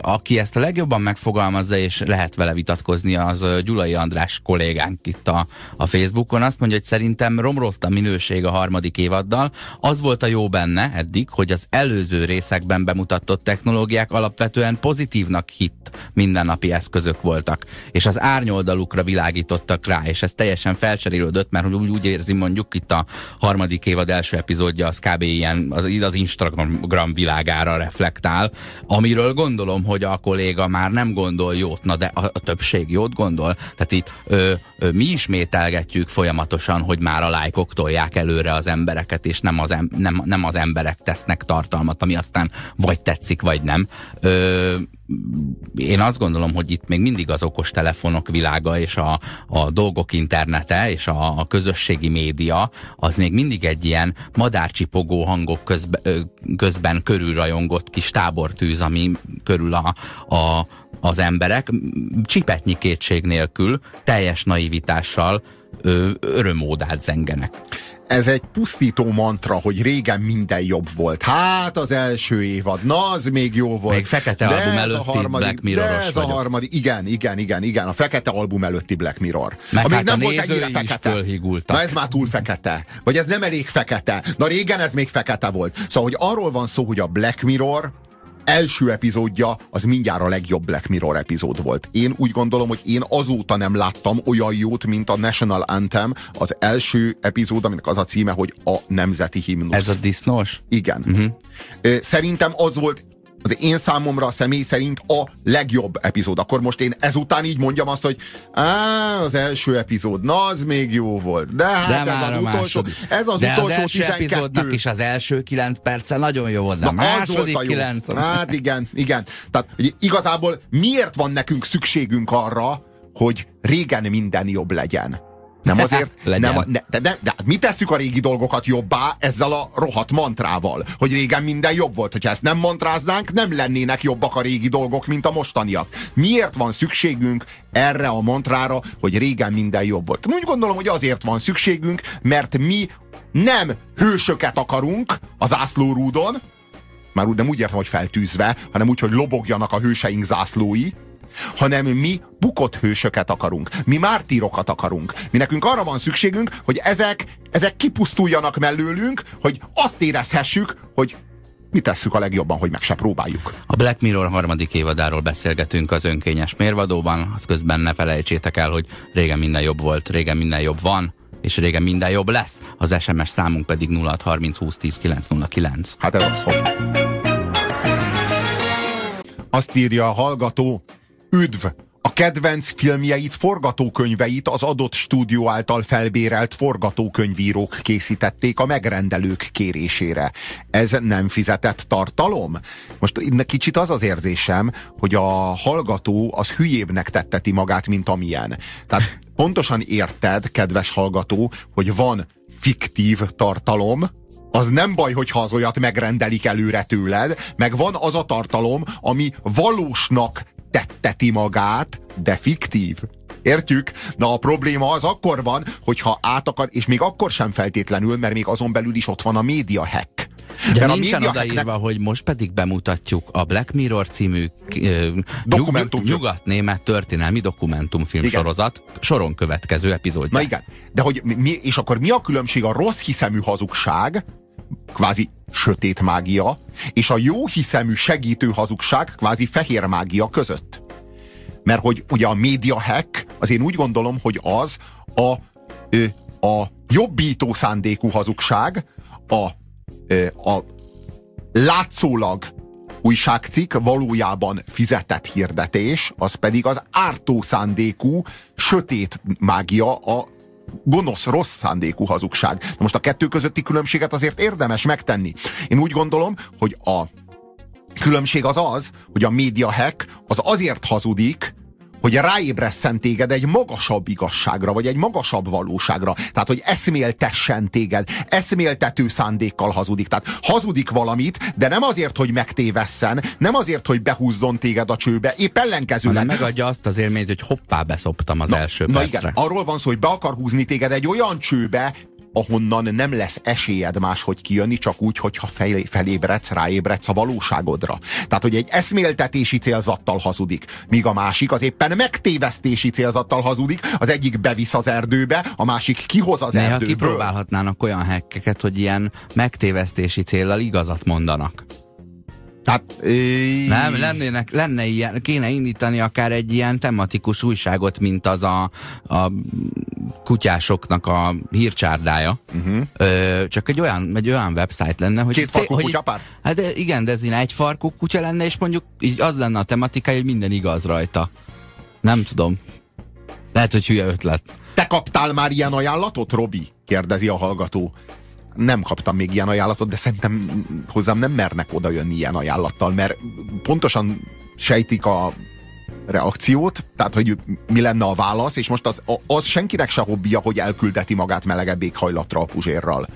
Aki ezt a legjobban megfogalmazza, és lehet vele vitatkozni, az Gyulai András kollégánk itt a, a Facebookon. Azt mondja, hogy szerintem romlott a minőség a harmadik évaddal. Az volt a jó benne eddig, hogy az előző részekben bemutatott technológiák alapvetően pozitívnak hitt mindennapi eszközök voltak, és az árnyoldalukra világítottak rá, és ez teljesen felcserélődött, mert úgy, úgy érzi mondjuk itt a harmadik évad első epizódja, az kb. ilyen az, az Instagram világára reflektál, amiről gondol gondolom, hogy a kolléga már nem gondol jót, na de a, a többség jót gondol. Tehát itt ö, ö, mi ismételgetjük folyamatosan, hogy már a lájkok tolják előre az embereket, és nem az, em, nem, nem az emberek tesznek tartalmat, ami aztán vagy tetszik, vagy nem. Ö, én azt gondolom, hogy itt még mindig az okos telefonok világa és a, a dolgok internete és a, a közösségi média az még mindig egy ilyen madárcsipogó hangok közbe, közben körülrajongott kis tábortűz, ami körül a, a, az emberek. Csipetnyi kétség nélkül, teljes naivitással örömódát zengenek ez egy pusztító mantra, hogy régen minden jobb volt. Hát az első évad, na az még jó volt. Még fekete de album előtti a harmadik, Black mirror De ez vagyok. a harmadik, igen, igen, igen, igen, a fekete album előtti Black Mirror. Meg Amíg hát nem volt ennyire fekete. Na ez már túl fekete. Vagy ez nem elég fekete. Na régen ez még fekete volt. Szóval, hogy arról van szó, hogy a Black Mirror első epizódja az mindjárt a legjobb Black Mirror epizód volt. Én úgy gondolom, hogy én azóta nem láttam olyan jót, mint a National Anthem, az első epizód, aminek az a címe, hogy a Nemzeti Himnusz. Ez a disznós? Igen. Uh-huh. Szerintem az volt az én számomra személy szerint a legjobb epizód. Akkor most én ezután így mondjam azt, hogy á, az első epizód, na az még jó volt. De hát De ez az utolsó, ez az De az utolsó első 12. epizódnak is az első kilenc perce nagyon jó volt, de Na, az második a jó. kilenc... Hát igen, igen. Tehát igazából miért van nekünk szükségünk arra, hogy régen minden jobb legyen? Nem azért, Legyen. nem, ne, de, de, de hát mi tesszük a régi dolgokat jobbá ezzel a rohadt mantrával, hogy régen minden jobb volt. Hogyha ezt nem mantráznánk, nem lennének jobbak a régi dolgok, mint a mostaniak. Miért van szükségünk erre a mantrára, hogy régen minden jobb volt? Úgy gondolom, hogy azért van szükségünk, mert mi nem hősöket akarunk az ászlórúdon, már úgy nem úgy értem, hogy feltűzve, hanem úgy, hogy lobogjanak a hőseink zászlói, hanem mi bukott hősöket akarunk. Mi mártírokat akarunk. Mi nekünk arra van szükségünk, hogy ezek, ezek kipusztuljanak mellőlünk, hogy azt érezhessük, hogy mi tesszük a legjobban, hogy meg se próbáljuk. A Black Mirror harmadik évadáról beszélgetünk az önkényes mérvadóban, az közben ne felejtsétek el, hogy régen minden jobb volt, régen minden jobb van, és régen minden jobb lesz. Az SMS számunk pedig 0630 20 10 909. Hát ez az, hogy... Azt írja a hallgató, üdv! A kedvenc filmjeit, forgatókönyveit az adott stúdió által felbérelt forgatókönyvírók készítették a megrendelők kérésére. Ez nem fizetett tartalom? Most innen kicsit az az érzésem, hogy a hallgató az hülyébbnek tetteti magát, mint amilyen. Tehát pontosan érted, kedves hallgató, hogy van fiktív tartalom, az nem baj, hogyha az olyat megrendelik előre tőled, meg van az a tartalom, ami valósnak tetteti magát, de fiktív. Értjük? Na a probléma az akkor van, hogyha át akar, és még akkor sem feltétlenül, mert még azon belül is ott van a média hack. De Mert a nincsen média odaírva, hacknek- hogy most pedig bemutatjuk a Black Mirror című nyug, nyugat-német történelmi dokumentumfilm Igen. sorozat soron következő epizódja. Na igen, de hogy mi, és akkor mi a különbség a rossz hiszemű hazugság, kvázi sötét mágia, és a jó hiszemű segítő hazugság, kvázi fehér mágia között? Mert hogy ugye a média hack, az én úgy gondolom, hogy az a, a jobbító szándékú hazugság, a, a látszólag újságcikk, valójában fizetett hirdetés, az pedig az ártó szándékú, sötét mágia, a gonosz, rossz szándékú hazugság. Na most a kettő közötti különbséget azért érdemes megtenni. Én úgy gondolom, hogy a különbség az az, hogy a média hack az azért hazudik, hogy ráébresszen téged egy magasabb igazságra, vagy egy magasabb valóságra. Tehát, hogy eszméltessen téged, eszméltető szándékkal hazudik. Tehát hazudik valamit, de nem azért, hogy megtévesszen, nem azért, hogy behúzzon téged a csőbe, épp hanem ellenkezőleg. megadja azt az élményt, hogy hoppá beszoptam az első Na percre. igen, arról van szó, hogy be akar húzni téged egy olyan csőbe, ahonnan nem lesz esélyed máshogy kijönni, csak úgy, hogyha fel, felébredsz, ráébredsz a valóságodra. Tehát, hogy egy eszméltetési célzattal hazudik, míg a másik az éppen megtévesztési célzattal hazudik, az egyik bevisz az erdőbe, a másik kihoz az Néha erdőből. kipróbálhatnának olyan hekkeket, hogy ilyen megtévesztési céllal igazat mondanak. Tehát, ö... Nem, lennének, lenne ilyen, kéne indítani akár egy ilyen tematikus újságot, mint az a, a kutyásoknak a hírcsárdája. Uh-huh. Ö, csak egy olyan, egy olyan website lenne, hogy... Két farkú hogy-? Hát igen, de ez egy farkú kutya lenne, és mondjuk így az lenne a tematikája, hogy minden igaz rajta. Nem tudom. Lehet, hogy hülye ötlet. Te kaptál már ilyen ajánlatot, Robi? Kérdezi a hallgató. Nem kaptam még ilyen ajánlatot, de szerintem hozzám nem mernek oda jönni ilyen ajánlattal, mert pontosan sejtik a reakciót, tehát hogy mi lenne a válasz, és most az, az senkinek se hobbija, hogy elküldeti magát melegebb éghajlatra a puzsérral.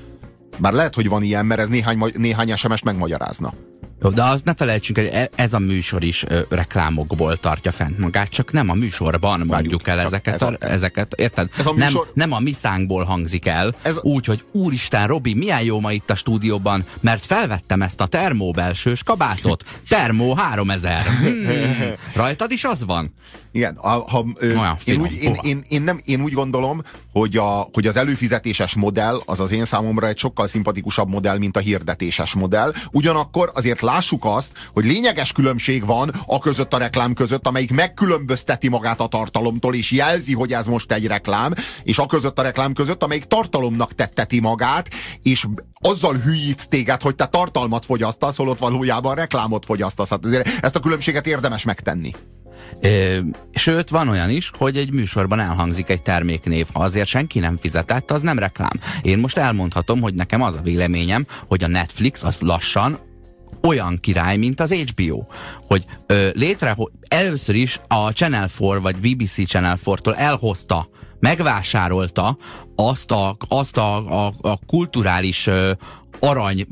Bár lehet, hogy van ilyen, mert ez néhány, néhány SMS-t megmagyarázna. Jó, de azt ne felejtsünk el, hogy e- ez a műsor is ö, reklámokból tartja fent magát, csak nem a műsorban mondjuk el ezeket, ez a- a, ezeket érted? Ez a nem, műsor- nem a mi szánkból hangzik el, Ez- úgy, hogy úristen, Robi, milyen jó ma itt a stúdióban, mert felvettem ezt a termó belsős kabátot, termó 3000. Hmm, rajtad is az van? Igen, ha, ha, ö, én, úgy, én, én, én, nem, én úgy gondolom, hogy, a, hogy az előfizetéses modell az az én számomra egy sokkal szimpatikusabb modell, mint a hirdetéses modell. Ugyanakkor azért lássuk azt, hogy lényeges különbség van a között a reklám között, amelyik megkülönbözteti magát a tartalomtól, és jelzi, hogy ez most egy reklám, és a között a reklám között, amelyik tartalomnak tetteti magát, és azzal hülyít téged, hogy te tartalmat fogyasztasz, holott valójában reklámot fogyasztasz. Hát ezért ezt a különbséget érdemes megtenni. Sőt, van olyan is, hogy egy műsorban elhangzik egy terméknév. Ha azért senki nem fizetett, az nem reklám. Én most elmondhatom, hogy nekem az a véleményem, hogy a Netflix az lassan olyan király, mint az HBO. Hogy ö, létre, először is a Channel 4 vagy BBC Channel 4-tól elhozta, megvásárolta azt a, azt a, a, a kulturális ö, arany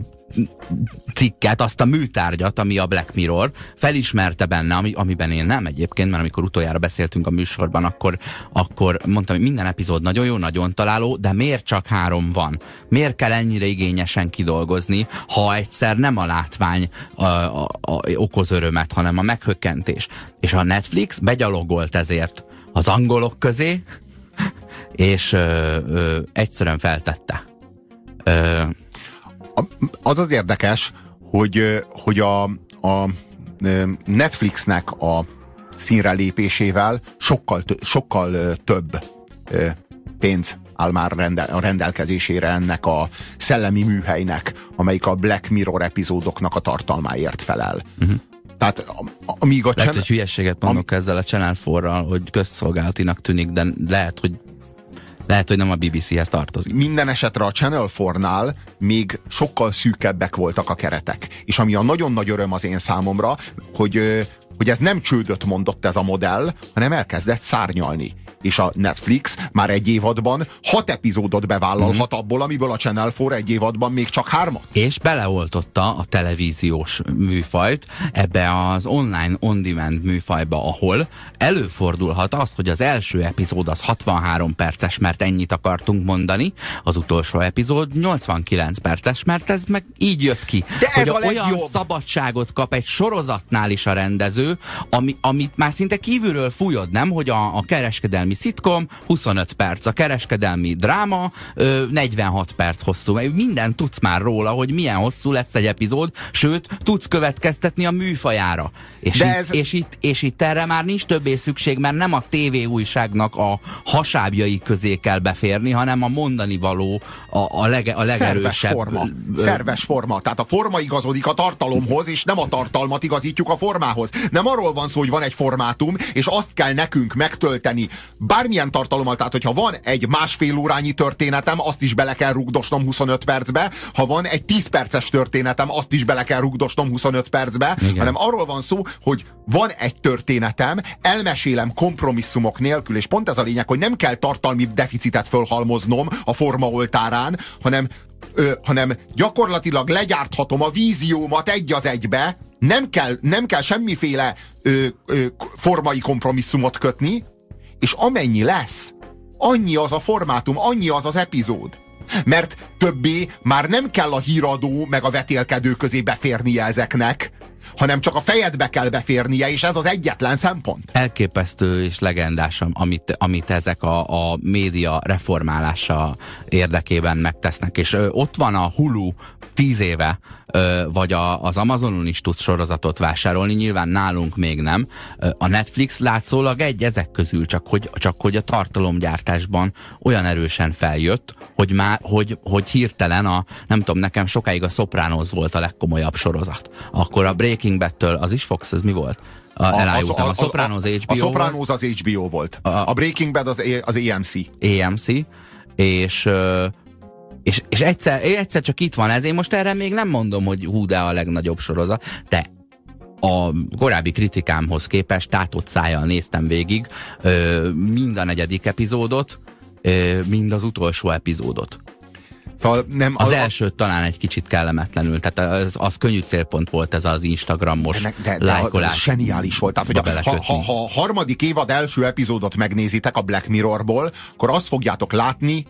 cikket, azt a műtárgyat, ami a Black Mirror, felismerte benne, ami, amiben én nem egyébként, mert amikor utoljára beszéltünk a műsorban, akkor, akkor mondtam, hogy minden epizód nagyon jó, nagyon találó, de miért csak három van? Miért kell ennyire igényesen kidolgozni, ha egyszer nem a látvány a, a, a, okoz örömet, hanem a meghökkentés. És a Netflix begyalogolt ezért az angolok közé, és ö, ö, egyszerűen feltette. Ö, az az érdekes, hogy, hogy a, a Netflixnek a színre lépésével sokkal, sokkal több pénz áll már rendel, a rendelkezésére ennek a szellemi műhelynek, amelyik a Black Mirror epizódoknak a tartalmáért felel. Uh-huh. Tehát amíg a Lehet, channel... hogy hülyességet mondok am... ezzel a Channel 4 hogy közszolgálatinak tűnik, de lehet, hogy lehet, hogy nem a BBC-hez tartozik. Minden esetre a Channel 4-nál még sokkal szűkebbek voltak a keretek. És ami a nagyon nagy öröm az én számomra, hogy, hogy ez nem csődött mondott ez a modell, hanem elkezdett szárnyalni és a Netflix már egy évadban hat epizódot bevállalhat mm. abból, amiből a Channel 4 egy évadban még csak hármat. És beleoltotta a televíziós műfajt ebbe az online on-demand műfajba, ahol előfordulhat az, hogy az első epizód az 63 perces, mert ennyit akartunk mondani, az utolsó epizód 89 perces, mert ez meg így jött ki. De ez hogy a olyan legjobb. szabadságot kap egy sorozatnál is a rendező, ami, amit már szinte kívülről fújod, nem? Hogy a, a kereskedelmi kereskedelmi szitkom, 25 perc, a kereskedelmi dráma, 46 perc hosszú. Minden tudsz már róla, hogy milyen hosszú lesz egy epizód, sőt, tudsz következtetni a műfajára. És, De ez... itt, és, itt, és itt erre már nincs többé szükség, mert nem a TV újságnak a hasábjai közé kell beférni, hanem a mondani való a, a, lege, a legerősebb. Szerves forma. Szerves forma. Tehát a forma igazodik a tartalomhoz, és nem a tartalmat igazítjuk a formához. Nem arról van szó, hogy van egy formátum, és azt kell nekünk megtölteni bármilyen tartalommal, tehát hogyha van egy másfél órányi történetem, azt is bele kell rugdosnom 25 percbe, ha van egy 10 perces történetem, azt is bele kell rugdosnom 25 percbe, Igen. hanem arról van szó, hogy van egy történetem, elmesélem kompromisszumok nélkül, és pont ez a lényeg, hogy nem kell tartalmi deficitet fölhalmoznom a forma oltárán, hanem Ö, hanem gyakorlatilag legyárthatom a víziómat egy az egybe, nem kell, nem kell semmiféle ö, ö, formai kompromisszumot kötni, és amennyi lesz, annyi az a formátum, annyi az az epizód. Mert többé már nem kell a híradó meg a vetélkedő közé beférnie ezeknek, hanem csak a fejedbe kell beférnie, és ez az egyetlen szempont. Elképesztő és legendás, amit, amit ezek a, a média reformálása érdekében megtesznek. És ö, ott van a Hulu tíz éve, ö, vagy a, az Amazonon is tudsz sorozatot vásárolni, nyilván nálunk még nem. A Netflix látszólag egy ezek közül, csak hogy, csak hogy a tartalomgyártásban olyan erősen feljött, hogy már, hogy, hogy hirtelen a, nem tudom, nekem sokáig a Sopranos volt a legkomolyabb sorozat. Akkor a Breaking Bad-től, az is Fox, ez mi volt? A, elájultam. A, a, a Sopranos HBO A Sopranos az HBO volt. A, a Breaking Bad az, az AMC. AMC. És és, és egyszer, egyszer csak itt van ez, én most erre még nem mondom, hogy hú, de a legnagyobb sorozat, de a korábbi kritikámhoz képest tátott szájjal néztem végig ö, mind a negyedik epizódot, ö, mind az utolsó epizódot. Szóval nem, az a, első talán egy kicsit kellemetlenül, tehát az, az könnyű célpont volt ez az Instagramos de, de, de lájkolás. Ez zseniális volt. Tehát, hogy a, ha, ha, ha a harmadik évad első epizódot megnézitek a Black Mirrorból, akkor azt fogjátok látni,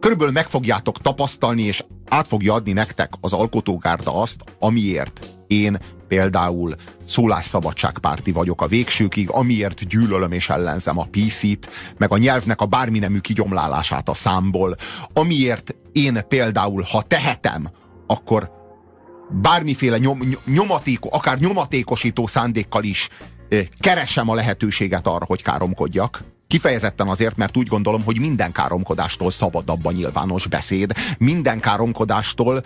körülbelül meg fogjátok tapasztalni, és át fogja adni nektek az alkotógárda azt, amiért én például szólásszabadságpárti vagyok a végsőkig, amiért gyűlölöm és ellenzem a PC-t, meg a nyelvnek a bármi nemű kigyomlálását a számból, amiért én például, ha tehetem, akkor bármiféle nyom, nyomatéko, akár nyomatékosító szándékkal is keresem a lehetőséget arra, hogy káromkodjak. Kifejezetten azért, mert úgy gondolom, hogy minden káromkodástól szabadabb a nyilvános beszéd, minden káromkodástól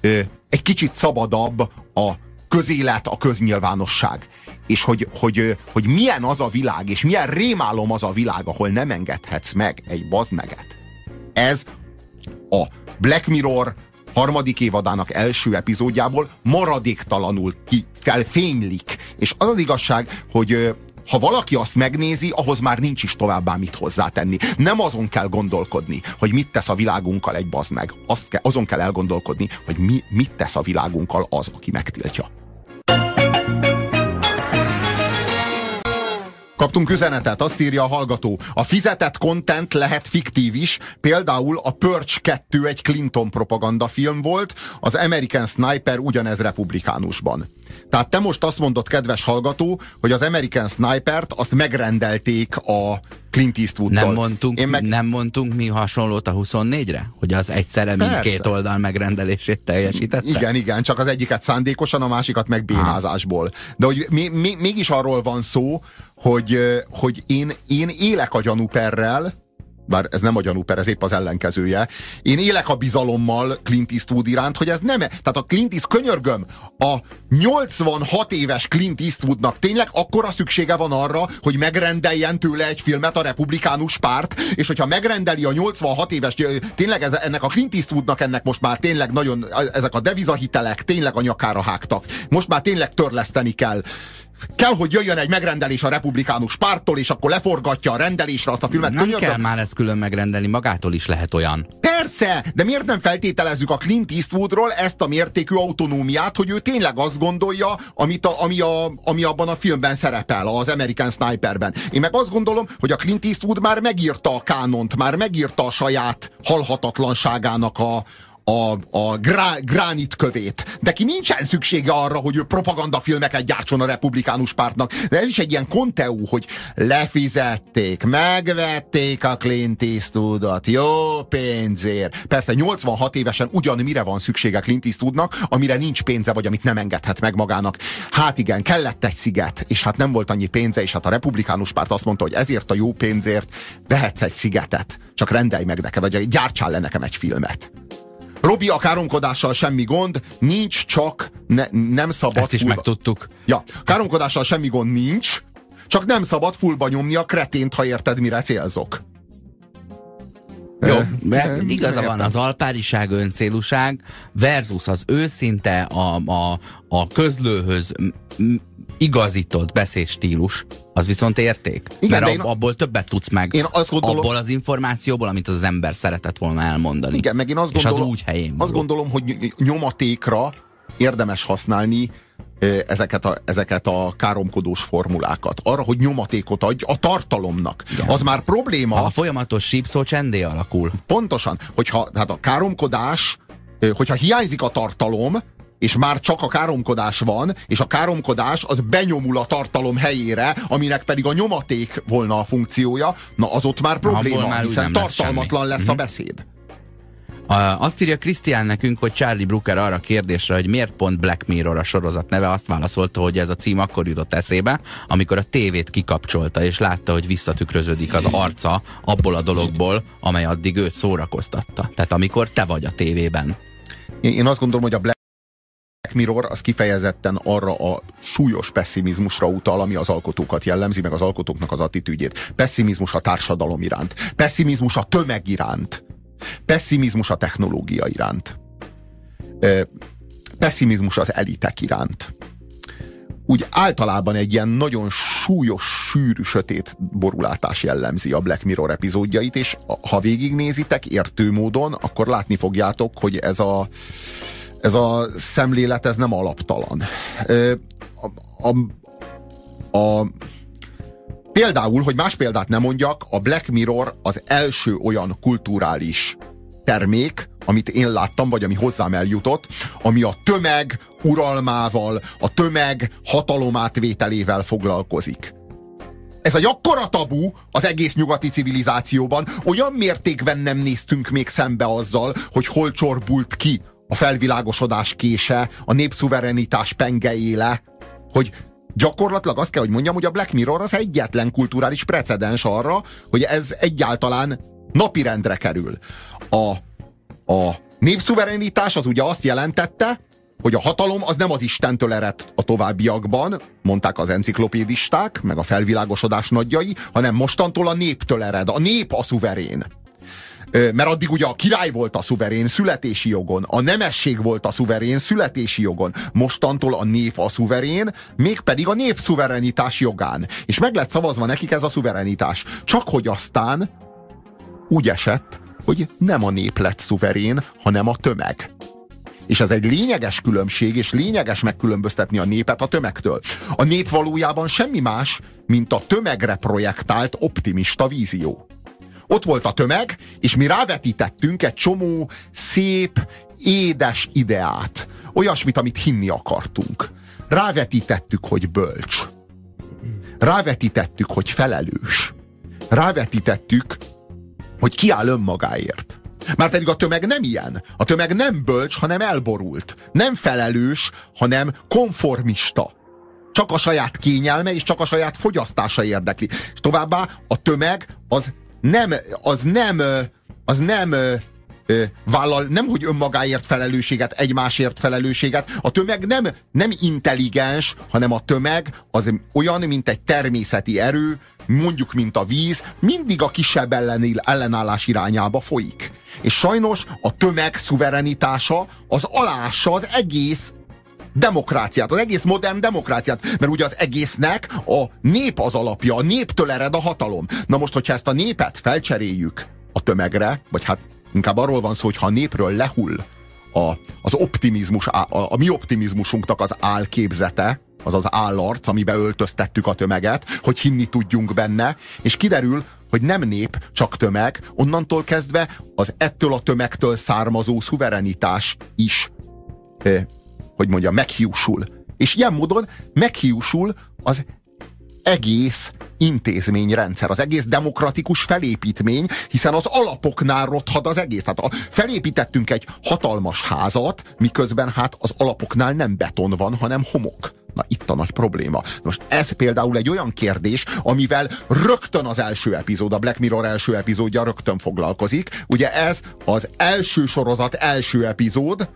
ö, egy kicsit szabadabb a közélet, a köznyilvánosság. És hogy, hogy, hogy milyen az a világ, és milyen rémálom az a világ, ahol nem engedhetsz meg egy bazmeget. Ez a Black Mirror harmadik évadának első epizódjából maradéktalanul ki felfénylik. És az az igazság, hogy ha valaki azt megnézi, ahhoz már nincs is továbbá mit hozzátenni. Nem azon kell gondolkodni, hogy mit tesz a világunkkal egy bazd meg. Azt ke, azon kell elgondolkodni, hogy mi, mit tesz a világunkkal az, aki megtiltja. Kaptunk üzenetet, azt írja a hallgató. A fizetett content lehet fiktív is, például a Purge 2 egy Clinton propagandafilm volt, az American Sniper ugyanez republikánusban. Tehát te most azt mondod, kedves hallgató, hogy az American Sniper-t azt megrendelték a Clint eastwood nem mondtunk, meg... nem mondtunk mi hasonlót a 24-re? Hogy az egyszerre mindkét oldal megrendelését teljesítette? Igen, igen, csak az egyiket szándékosan, a másikat meg bénázásból. De hogy mi, mi, mégis arról van szó, hogy, hogy én, én élek a gyanúperrel, bár ez nem a gyanúper, ez épp az ellenkezője. Én élek a bizalommal Clint Eastwood iránt, hogy ez nem, tehát a Clint Eastwood, könyörgöm, a 86 éves Clint Eastwoodnak tényleg akkora szüksége van arra, hogy megrendeljen tőle egy filmet a republikánus párt, és hogyha megrendeli a 86 éves, tényleg ez, ennek a Clint Eastwoodnak ennek most már tényleg nagyon, ezek a devizahitelek tényleg a nyakára hágtak. Most már tényleg törleszteni kell kell, hogy jöjjön egy megrendelés a republikánus pártól, és akkor leforgatja a rendelésre azt a filmet. Nem Könyörgöm. kell már ezt külön megrendelni, magától is lehet olyan. Persze, de miért nem feltételezzük a Clint Eastwoodról ezt a mértékű autonómiát, hogy ő tényleg azt gondolja, amit a, ami, a, ami abban a filmben szerepel, az American Sniperben. Én meg azt gondolom, hogy a Clint Eastwood már megírta a kánont, már megírta a saját halhatatlanságának a, a, a grá, gránit kövét. De ki nincsen szüksége arra, hogy ő propagandafilmeket gyártson a republikánus pártnak. De ez is egy ilyen konteú, hogy lefizették, megvették a Clint Eastwoodot, jó pénzért. Persze 86 évesen ugyan mire van szüksége Clint Eastwoodnak, amire nincs pénze, vagy amit nem engedhet meg magának. Hát igen, kellett egy sziget, és hát nem volt annyi pénze, és hát a republikánus párt azt mondta, hogy ezért a jó pénzért vehetsz egy szigetet. Csak rendelj meg nekem, vagy gyártsál le nekem egy filmet. Robi, a káromkodással semmi gond, nincs, csak ne, nem szabad... Ezt is fullba... megtudtuk. Ja, káromkodással semmi gond nincs, csak nem szabad fullba nyomni a kretént, ha érted, mire célzok. Jó, mert igaza van, az alpáriság, öncélúság versus az őszinte, a, a, a közlőhöz igazított beszédstílus, az viszont érték. Igen, Mert ab, én, abból többet tudsz meg. Én azt gondolom, abból az információból, amit az ember szeretett volna elmondani. Igen, meg én azt és gondolom, az úgy helyén Azt gondolom, hogy nyomatékra érdemes használni ezeket a, ezeket a káromkodós formulákat. Arra, hogy nyomatékot adj a tartalomnak. Igen. Az már probléma. A folyamatos sípszó csendé alakul. Pontosan. Hogyha tehát a káromkodás, hogyha hiányzik a tartalom, és már csak a káromkodás van, és a káromkodás az benyomul a tartalom helyére, aminek pedig a nyomaték volna a funkciója, na az ott már probléma, már hiszen tartalmatlan lesz, lesz a mhm. beszéd. Azt írja Krisztián nekünk, hogy Charlie Brooker arra kérdésre, hogy miért pont Black Mirror a sorozat neve, azt válaszolta, hogy ez a cím akkor jutott eszébe, amikor a tévét kikapcsolta, és látta, hogy visszatükröződik az arca abból a dologból, amely addig őt szórakoztatta. Tehát amikor te vagy a tévében. Én, én azt gondolom, hogy a Black Mirror az kifejezetten arra a súlyos pessimizmusra utal, ami az alkotókat jellemzi, meg az alkotóknak az attitűdjét. Pessimizmus a társadalom iránt, pessimizmus a tömeg iránt, pessimizmus a technológia iránt, pessimizmus az elitek iránt. Úgy általában egy ilyen nagyon súlyos, sűrű, sötét borulátás jellemzi a Black Mirror epizódjait, és ha végignézitek értő módon, akkor látni fogjátok, hogy ez a ez a szemlélet, ez nem alaptalan. A, a, a, például, hogy más példát nem mondjak, a Black Mirror az első olyan kulturális termék, amit én láttam, vagy ami hozzám eljutott, ami a tömeg uralmával, a tömeg hatalomátvételével foglalkozik. Ez egy akkora tabu az egész nyugati civilizációban, olyan mértékben nem néztünk még szembe azzal, hogy hol csorbult ki a felvilágosodás kése, a népszuverenitás pengeéle, hogy gyakorlatilag azt kell, hogy mondjam, hogy a Black Mirror az egyetlen kulturális precedens arra, hogy ez egyáltalán napirendre kerül. A, a népszuverenitás az ugye azt jelentette, hogy a hatalom az nem az Istentől eredt a továbbiakban, mondták az enciklopédisták, meg a felvilágosodás nagyjai, hanem mostantól a néptől ered. A nép a szuverén. Mert addig ugye a király volt a szuverén születési jogon, a nemesség volt a szuverén születési jogon, mostantól a nép a szuverén, mégpedig a nép szuverenitás jogán. És meg lett szavazva nekik ez a szuverenitás. Csak hogy aztán úgy esett, hogy nem a nép lett szuverén, hanem a tömeg. És ez egy lényeges különbség, és lényeges megkülönböztetni a népet a tömegtől. A nép valójában semmi más, mint a tömegre projektált optimista vízió. Ott volt a tömeg, és mi rávetítettünk egy csomó szép, édes ideát. Olyasmit, amit hinni akartunk. Rávetítettük, hogy bölcs. Rávetítettük, hogy felelős. Rávetítettük, hogy kiáll önmagáért. Már pedig a tömeg nem ilyen. A tömeg nem bölcs, hanem elborult. Nem felelős, hanem konformista. Csak a saját kényelme és csak a saját fogyasztása érdekli. És továbbá a tömeg az nem, az nem, az nem vállal nem, hogy önmagáért felelősséget, egymásért felelősséget. A tömeg nem, nem intelligens, hanem a tömeg az olyan, mint egy természeti erő, mondjuk, mint a víz, mindig a kisebb ellenállás irányába folyik. És sajnos a tömeg szuverenitása az alássa az egész demokráciát, az egész modern demokráciát, mert ugye az egésznek a nép az alapja, a néptől ered a hatalom. Na most, hogyha ezt a népet felcseréljük a tömegre, vagy hát inkább arról van szó, hogy ha a népről lehull a, az optimizmus, a, a, mi optimizmusunknak az álképzete, az az állarc, amiben öltöztettük a tömeget, hogy hinni tudjunk benne, és kiderül, hogy nem nép, csak tömeg, onnantól kezdve az ettől a tömegtől származó szuverenitás is hogy mondja, meghiúsul. És ilyen módon meghiúsul az egész intézményrendszer, az egész demokratikus felépítmény, hiszen az alapoknál rothad az egész. Tehát a, felépítettünk egy hatalmas házat, miközben hát az alapoknál nem beton van, hanem homok. Na itt a nagy probléma. Most ez például egy olyan kérdés, amivel rögtön az első epizód, a Black Mirror első epizódja rögtön foglalkozik. Ugye ez az első sorozat első epizód,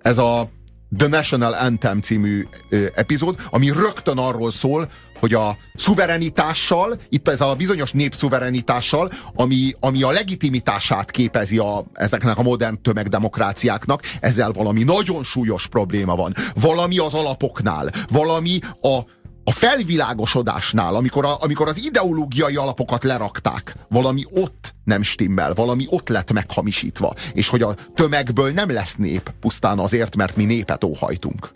ez a The National Anthem című epizód, ami rögtön arról szól, hogy a szuverenitással, itt ez a bizonyos népszuverenitással, ami, ami a legitimitását képezi a, ezeknek a modern tömegdemokráciáknak, ezzel valami nagyon súlyos probléma van. Valami az alapoknál, valami a, a felvilágosodásnál, amikor, a, amikor az ideológiai alapokat lerakták, valami ott nem stimmel, valami ott lett meghamisítva, és hogy a tömegből nem lesz nép pusztán azért, mert mi népet óhajtunk.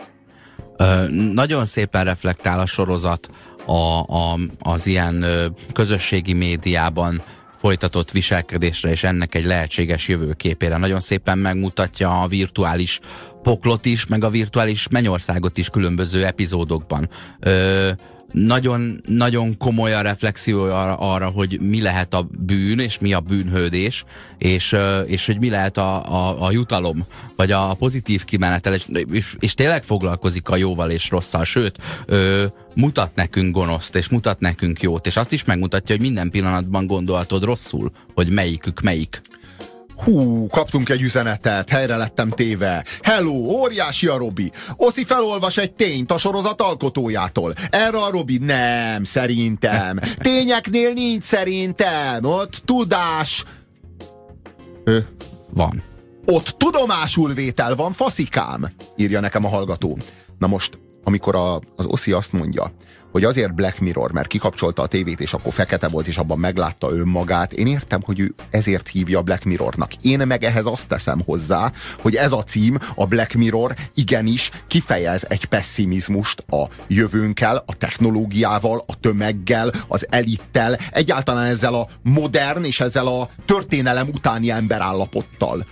Ö, nagyon szépen reflektál a sorozat a, a, az ilyen ö, közösségi médiában folytatott viselkedésre és ennek egy lehetséges jövőképére. Nagyon szépen megmutatja a virtuális poklot is, meg a virtuális mennyországot is különböző epizódokban. Ö, nagyon, nagyon komoly a reflexió arra, arra, hogy mi lehet a bűn, és mi a bűnhődés, és, és hogy mi lehet a, a, a jutalom, vagy a pozitív kimenetel, és, és, és tényleg foglalkozik a jóval és rosszal, sőt, ö, mutat nekünk gonoszt, és mutat nekünk jót, és azt is megmutatja, hogy minden pillanatban gondolhatod rosszul, hogy melyikük melyik. Hú, kaptunk egy üzenetet, helyre lettem téve. Hello, óriási a Robi. Oszi felolvas egy tényt a sorozat alkotójától. Erre a Robi, nem, szerintem. Tényeknél nincs szerintem. Ott tudás. Ö, van. Ott tudomásul vétel van, faszikám, írja nekem a hallgató. Na most, amikor a, az Oszi azt mondja, hogy azért Black Mirror, mert kikapcsolta a tévét, és akkor fekete volt, és abban meglátta önmagát. Én értem, hogy ő ezért hívja Black Mirrornak. Én meg ehhez azt teszem hozzá, hogy ez a cím, a Black Mirror igenis kifejez egy pessimizmust a jövőnkkel, a technológiával, a tömeggel, az elittel, egyáltalán ezzel a modern és ezzel a történelem utáni emberállapottal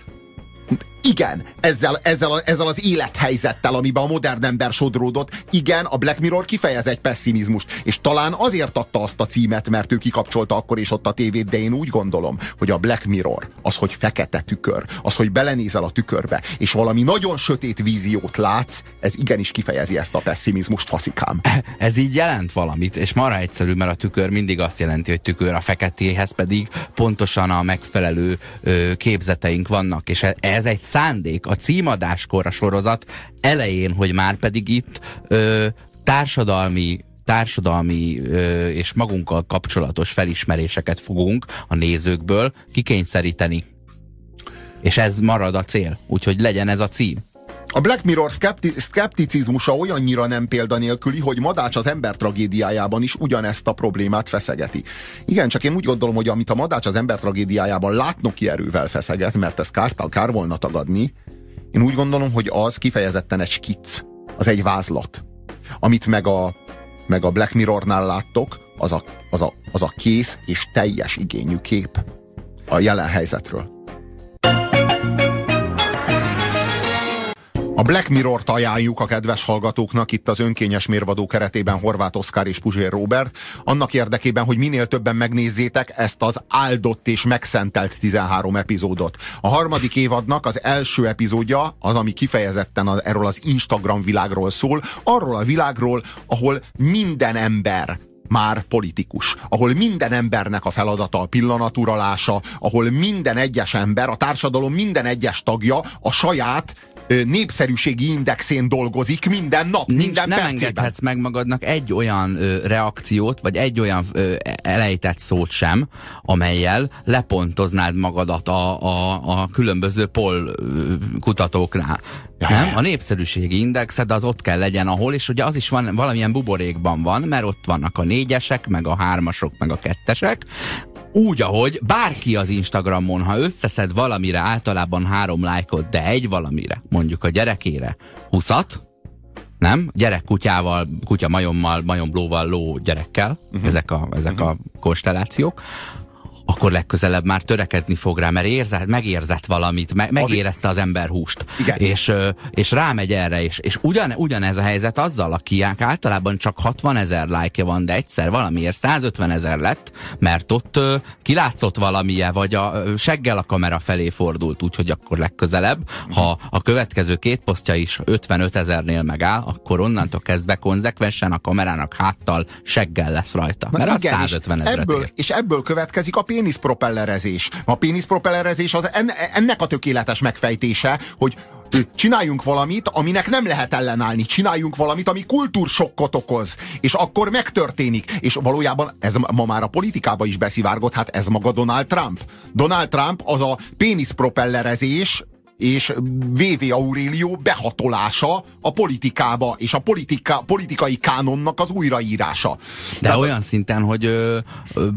igen, ezzel, ezzel, a, ezzel az élethelyzettel, amiben a modern ember sodródott, igen, a Black Mirror kifejez egy pessimizmust, és talán azért adta azt a címet, mert ő kikapcsolta akkor is ott a tévét, de én úgy gondolom, hogy a Black Mirror, az, hogy fekete tükör, az, hogy belenézel a tükörbe, és valami nagyon sötét víziót látsz, ez igenis kifejezi ezt a pessimizmust, faszikám. Ez így jelent valamit, és marha egyszerű, mert a tükör mindig azt jelenti, hogy tükör a feketéhez pedig pontosan a megfelelő ö, képzeteink vannak, és e, ez egy szándék a címadáskor a sorozat elején, hogy már pedig itt ö, társadalmi társadalmi ö, és magunkkal kapcsolatos felismeréseket fogunk a nézőkből kikényszeríteni. És ez marad a cél, úgyhogy legyen ez a cím. A Black Mirror szkepti szkepticizmusa olyannyira nem példanélküli, hogy Madács az ember tragédiájában is ugyanezt a problémát feszegeti. Igen, csak én úgy gondolom, hogy amit a Madács az ember tragédiájában látnoki erővel feszeget, mert ez kár, kár volna tagadni, én úgy gondolom, hogy az kifejezetten egy skic, az egy vázlat. Amit meg a, meg a Black Mirrornál láttok, az a, az, a, az a kész és teljes igényű kép a jelen helyzetről. A Black Mirror-t ajánljuk a kedves hallgatóknak itt az önkényes mérvadó keretében Horváth Oszkár és Puzsér Robert, annak érdekében, hogy minél többen megnézzétek ezt az áldott és megszentelt 13 epizódot. A harmadik évadnak az első epizódja az, ami kifejezetten az, erről az Instagram világról szól, arról a világról, ahol minden ember már politikus, ahol minden embernek a feladata a pillanaturalása, ahol minden egyes ember, a társadalom minden egyes tagja a saját népszerűségi indexén dolgozik minden nap, Nincs, minden nem percében. engedhetsz meg magadnak egy olyan ö, reakciót, vagy egy olyan ö, elejtett szót sem, amelyel lepontoznád magadat a, a, a különböző pol ö, kutatóknál. Nem? A népszerűségi indexed az ott kell legyen, ahol, és ugye az is van, valamilyen buborékban van, mert ott vannak a négyesek, meg a hármasok, meg a kettesek, úgy, ahogy bárki az Instagramon, ha összeszed valamire általában három lájkot, de egy valamire, mondjuk a gyerekére, huszat, nem? Gyerek kutyával, kutya majommal, majomlóval, ló gyerekkel, uh-huh. ezek, a, ezek uh-huh. a konstellációk, akkor legközelebb már törekedni fog rá, mert érzett, megérzett valamit, me, megérezte az ember húst. Igen. És, és rámegy erre, és, és ugyan, ugyanez a helyzet azzal, aki általában csak 60 ezer lájkja van, de egyszer valamiért 150 ezer lett, mert ott kilátszott valamilyen, vagy a seggel a kamera felé fordult, úgyhogy akkor legközelebb, uh-huh. ha a következő két posztja is 55 ezernél megáll, akkor onnantól kezdve konzekvensen a kamerának háttal seggel lesz rajta. Na mert igen, az 150 és ebből, és ebből következik a péniszpropellerezés. A péniszpropellerezés az ennek a tökéletes megfejtése, hogy csináljunk valamit, aminek nem lehet ellenállni. Csináljunk valamit, ami kultúrsokkot okoz. És akkor megtörténik. És valójában ez ma már a politikába is beszivárgott, hát ez maga Donald Trump. Donald Trump az a péniszpropellerezés, és VV Aurelio behatolása a politikába, és a politika, politikai kánonnak az újraírása. De, De olyan szinten, hogy ö, ö,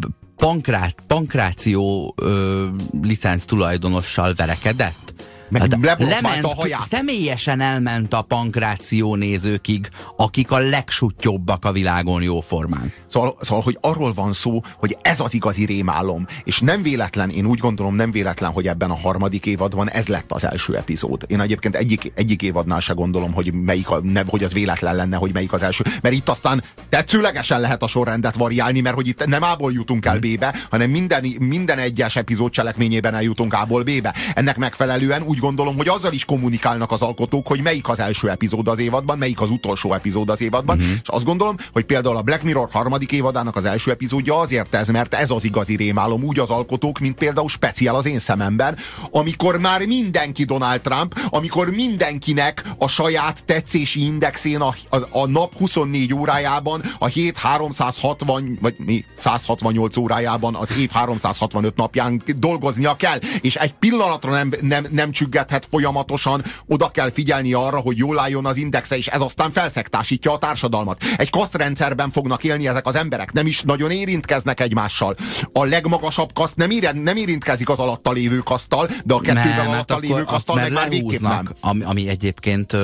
pankrát, pankráció ö, licenc tulajdonossal verekedett? Meg hát lement, a haját. Személyesen elment a pankráció nézőkig, akik a legsutjobbak a világon jóformán. Szóval, szóval, hogy arról van szó, hogy ez az igazi rémálom, és nem véletlen, én úgy gondolom nem véletlen, hogy ebben a harmadik évadban ez lett az első epizód. Én egyébként egyik, egyik évadnál se gondolom, hogy melyik a, nem, hogy az véletlen lenne, hogy melyik az első, mert itt aztán tetszőlegesen lehet a sorrendet variálni, mert hogy itt nem A-ból jutunk el B-be, hanem minden, minden egyes epizód cselekményében eljutunk A-ból B-be. Ennek megfelelően úgy gondolom, hogy azzal is kommunikálnak az alkotók, hogy melyik az első epizód az évadban, melyik az utolsó epizód az évadban. Uh-huh. És azt gondolom, hogy például a Black Mirror harmadik évadának az első epizódja azért ez, mert ez az igazi rémálom, úgy az alkotók, mint például speciál az én szememben, amikor már mindenki Donald Trump, amikor mindenkinek a saját tetszési indexén a, a, a nap 24 órájában, a hét 360, vagy mi, 168 órájában, az év 365 napján dolgoznia kell, és egy pillanatra nem, nem, nem csüggethet folyamatosan, oda kell figyelni arra, hogy jól álljon az indexe, és ez aztán felszektásítja a társadalmat. Egy kasztrendszerben fognak élni ezek az emberek, nem is nagyon érintkeznek egymással. A legmagasabb kaszt nem, ér, nem érintkezik az alatta lévő kaszttal, de a kettővel alatta lévő kaszttal meg már végképp nem. Ami, ami egyébként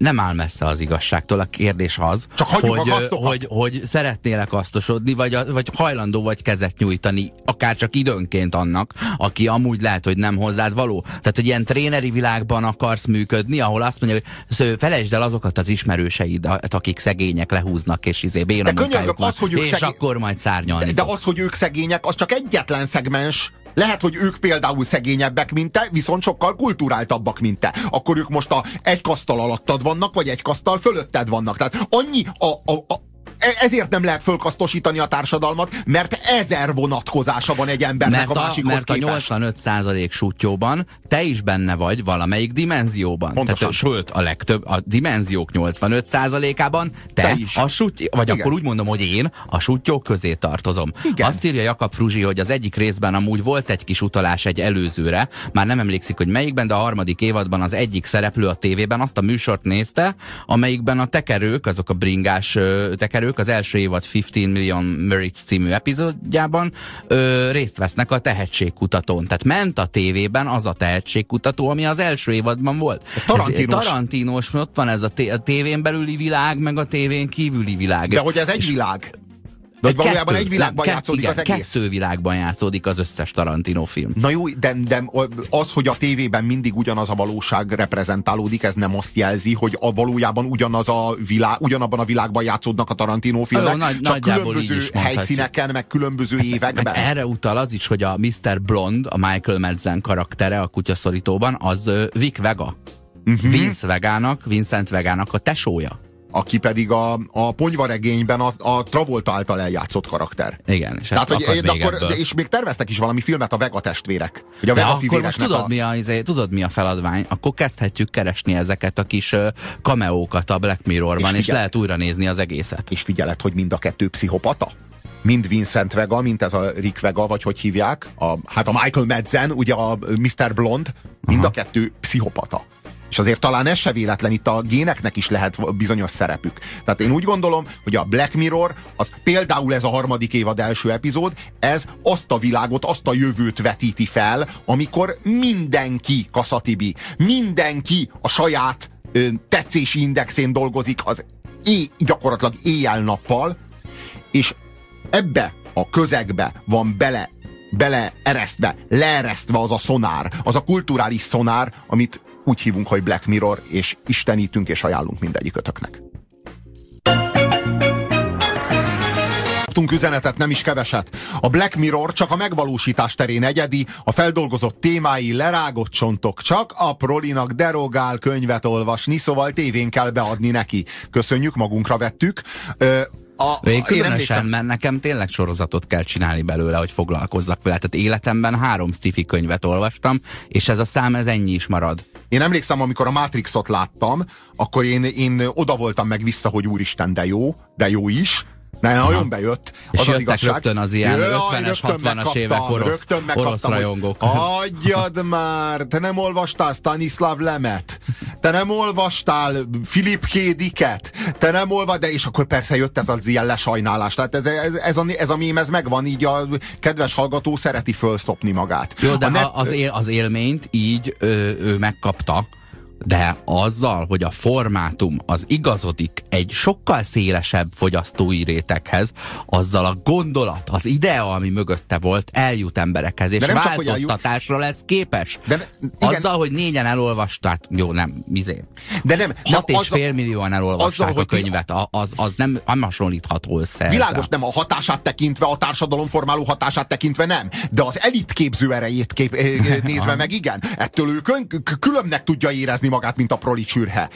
nem áll messze az igazságtól. A kérdés az, Csak hogy, hogy, hogy szeretnél kasztosodni, vagy, vagy hajlandó vagy kezet nyújtani, akár csak időnként annak, aki amúgy lehet, hogy nem hozzád való. Tehát, hogy ilyen tréneri világban akarsz működni, ahol azt mondja, hogy felejtsd el azokat az ismerőseid, akik szegények lehúznak, és izé béna az, hogy ők és szegény... akkor majd szárnyalni De, de az, hogy ők szegények, az csak egyetlen szegmens lehet, hogy ők például szegényebbek, mint te, viszont sokkal kulturáltabbak, mint te. Akkor ők most a egy kasztal alattad vannak, vagy egy kasztal fölötted vannak. Tehát annyi a, a, a ezért nem lehet fölkasztosítani a társadalmat, mert ezer vonatkozása van egy embernek mert a, a másikhoz Mert képest. a 85% sútyóban te is benne vagy valamelyik dimenzióban. Pontosan. Tehát, sőt, a legtöbb, a dimenziók 85%-ában te, te is. a suty, vagy Igen. akkor úgy mondom, hogy én a sutyók közé tartozom. Igen. Azt írja Jakab Fruzsi, hogy az egyik részben amúgy volt egy kis utalás egy előzőre, már nem emlékszik, hogy melyikben, de a harmadik évadban az egyik szereplő a tévében azt a műsort nézte, amelyikben a tekerők, azok a bringás tekerők, ők az első évad 15 Million Merits című epizódjában ö, részt vesznek a tehetségkutatón. Tehát ment a tévében az a tehetségkutató, ami az első évadban volt. Ez tarantinos. Ez, tarantinos, ott van ez a, té- a tévén belüli világ, meg a tévén kívüli világ. De hogy ez egy világ? De hogy valójában egy világban nem, játszódik igen, az egész? kettő világban játszódik az összes Tarantino film. Na jó, de, de az, hogy a tévében mindig ugyanaz a valóság reprezentálódik, ez nem azt jelzi, hogy a valójában ugyanaz a világ, ugyanabban a világban játszódnak a Tarantino filmek, jó, nagy, csak különböző helyszíneken, meg különböző években. Meg erre utal az is, hogy a Mr. Blond, a Michael Madsen karaktere a kutyaszorítóban, az Vic Vega. Uh-huh. Vince Vegának, Vincent Vegának a tesója aki pedig a, a ponyvaregényben a, a Travolta által eljátszott karakter. Igen, és, Tehát, hogy, de akkor, és még terveztek is valami filmet a Vega testvérek. Hogy a de Vega akkor most tudod, a... mi a, izé, tudod mi a feladvány? Akkor kezdhetjük keresni ezeket a kis kameókat a Black Mirrorban, és, és lehet újra nézni az egészet. És figyeled, hogy mind a kettő pszichopata? mind Vincent Vega, mint ez a Rick Vega, vagy hogy hívják, a, hát a Michael Madsen, ugye a Mr. Blond, mind Aha. a kettő pszichopata. És azért talán ez se véletlen, itt a géneknek is lehet bizonyos szerepük. Tehát én úgy gondolom, hogy a Black Mirror, az például ez a harmadik évad első epizód, ez azt a világot, azt a jövőt vetíti fel, amikor mindenki kaszatibi, mindenki a saját ö, tetszési indexén dolgozik az é, gyakorlatilag éjjel-nappal, és ebbe a közegbe van bele bele eresztve, leeresztve az a szonár, az a kulturális szonár, amit úgy hívunk, hogy Black Mirror, és istenítünk és ajánlunk mindegyikötöknek. kaptunk üzenetet, nem is keveset. A Black Mirror csak a megvalósítás terén egyedi, a feldolgozott témái lerágott csontok, csak a prolinak derogál könyvet olvasni, szóval tévén kell beadni neki. Köszönjük, magunkra vettük. Ö, a, Én különösen, mert nekem tényleg sorozatot kell csinálni belőle, hogy foglalkozzak vele. Tehát életemben három sci könyvet olvastam, és ez a szám, ez ennyi is marad. Én emlékszem, amikor a Matrixot láttam, akkor én, én oda voltam meg vissza, hogy úristen, de jó, de jó is, ne, nagyon bejött. És az az igazság. rögtön az ilyen 50-es, 60-as évek orosz, orosz rajongók. Adjad már, te nem olvastál Stanislav Lemet, te nem olvastál Filip Kédiket, te nem olvad, de és akkor persze jött ez az ilyen lesajnálás. Tehát ez, ez, ez, a, ez a mém, ez megvan, így a kedves hallgató szereti fölszopni magát. Jó, de a ne... az, él, az élményt így ő, ő megkapta, de azzal, hogy a formátum az igazodik egy sokkal szélesebb fogyasztói réteghez, azzal a gondolat, az idea, ami mögötte volt, eljut emberekhez, és változtatásra eljut... lesz képes. De, igen. Azzal, hogy négyen elolvasták, jó, nem, mizé. De nem. Azzal, fél millióan elolvasták azzal, a könyvet, az, az nem, nem hasonlítható össze. Világos, ezzel. nem a hatását tekintve, a társadalom formáló hatását tekintve nem, de az elit képző erejét kép, nézve meg igen. Ettől ő különnek tudja érezni magát, mint a proli csürhe.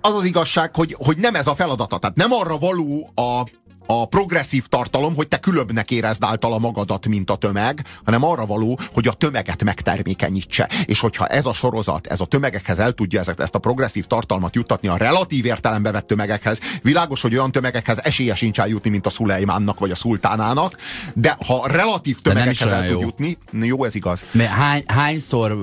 Az az igazság, hogy, hogy nem ez a feladata. Tehát nem arra való a a progresszív tartalom, hogy te különbnek érezd általa magadat, mint a tömeg, hanem arra való, hogy a tömeget megtermékenyítse. És hogyha ez a sorozat, ez a tömegekhez el tudja ezeket, ezt a progresszív tartalmat juttatni a relatív értelembe vett tömegekhez, világos, hogy olyan tömegekhez esélye sincs eljutni, mint a Szulejmánnak vagy a Szultánának, de ha relatív tömegekhez el tud jó. jutni, jó, ez igaz. Mert hány, hányszor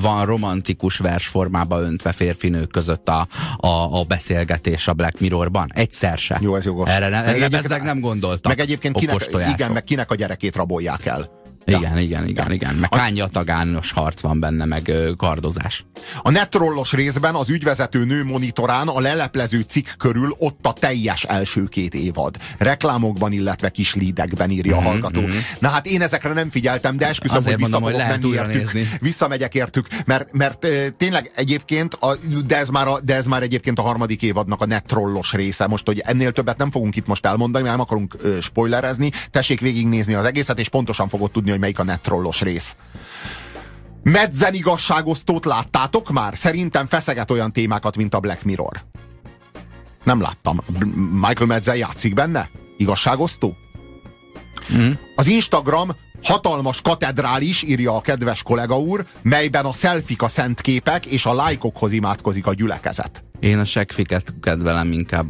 van romantikus versformába öntve férfinők között a, a, a beszélgetés a Black Mirrorban? Egyszer se. Jó, ez jogos. Erre, erre meg nem gondoltak. Meg egyébként kinek, igen, meg kinek a gyerekét rabolják el. Igen, igen, igen, ja. igen. Meg jatagános harc van benne, meg ö, kardozás. A netrollos részben az ügyvezető nő monitorán a leleplező cikk körül ott a teljes első két évad. Reklámokban, illetve kis lídekben írja mm-hmm, a hallgató. Mm-hmm. Na hát én ezekre nem figyeltem, de esküszöm, Azért hogy vissza mondom, menni értük. Nézni. Visszamegyek értük, mert, mert tényleg egyébként, a, de, ez már a, de ez már egyébként a harmadik évadnak a netrollos része. Most, hogy ennél többet nem fogunk itt most elmondani, mert nem akarunk ö, spoilerezni. Tessék végignézni az egészet, és pontosan fogod tudni, hogy melyik a netrollos rész. Medzen igazságosztót láttátok már? Szerintem feszeget olyan témákat, mint a Black Mirror. Nem láttam. Michael Medzen játszik benne? Igazságosztó? Mm. Az Instagram hatalmas katedrális, írja a kedves kollega úr, melyben a szelfik a szent képek, és a lájkokhoz imádkozik a gyülekezet. Én a segfiket kedvelem inkább.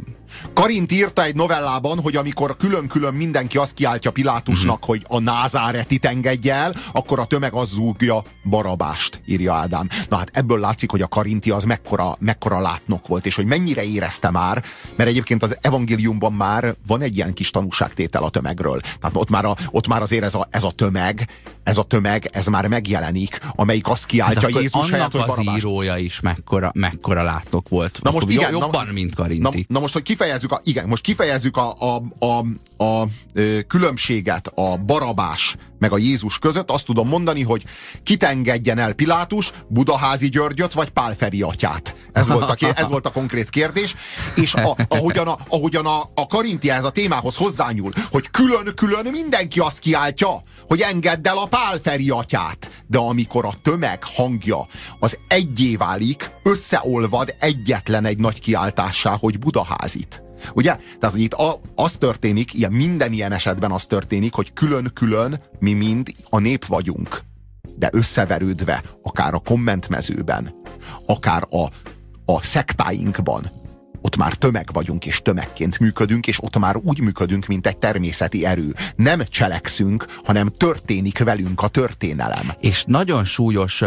Karint írta egy novellában, hogy amikor külön-külön mindenki azt kiáltja Pilátusnak, uh-huh. hogy a názáretit engedje el, akkor a tömeg az zúgja Barabást, írja Ádám. Na hát ebből látszik, hogy a Karinti az mekkora, mekkora látnok volt, és hogy mennyire érezte már, mert egyébként az evangéliumban már van egy ilyen kis tanúságtétel a tömegről. Tehát ott már, a, ott már azért ez a, ez a tömeg, ez a tömeg, ez már megjelenik, amelyik azt kiáltja hát Jézus helyett, hogy Barabás. az írója is mekkora, mekkora látnok volt. Na most igen, jobban, na, mint Karinti. Na, na most, hogy kifejezzük a, igen, most kifejezzük a, a, a, a, a különbséget a Barabás meg a Jézus között, azt tudom mondani, hogy kitengedjen el Pilátus, Budaházi Györgyöt vagy Pálferi atyát. Ez volt a, ez volt a konkrét kérdés, és a, ahogyan, a, ahogyan a, a Karinti ez a témához hozzányúl, hogy külön-külön mindenki azt kiáltja, hogy engedd el a Pálferi atyát. De amikor a tömeg hangja az egyé válik, összeolvad egyetlen egy nagy kiáltássá, hogy Budaházit. Ugye? Tehát, hogy itt a, az történik, ilyen minden ilyen esetben az történik, hogy külön-külön mi mind a nép vagyunk. De összeverődve, akár a kommentmezőben, akár a, a szektáinkban, ott már tömeg vagyunk, és tömegként működünk, és ott már úgy működünk, mint egy természeti erő. Nem cselekszünk, hanem történik velünk a történelem. És nagyon súlyos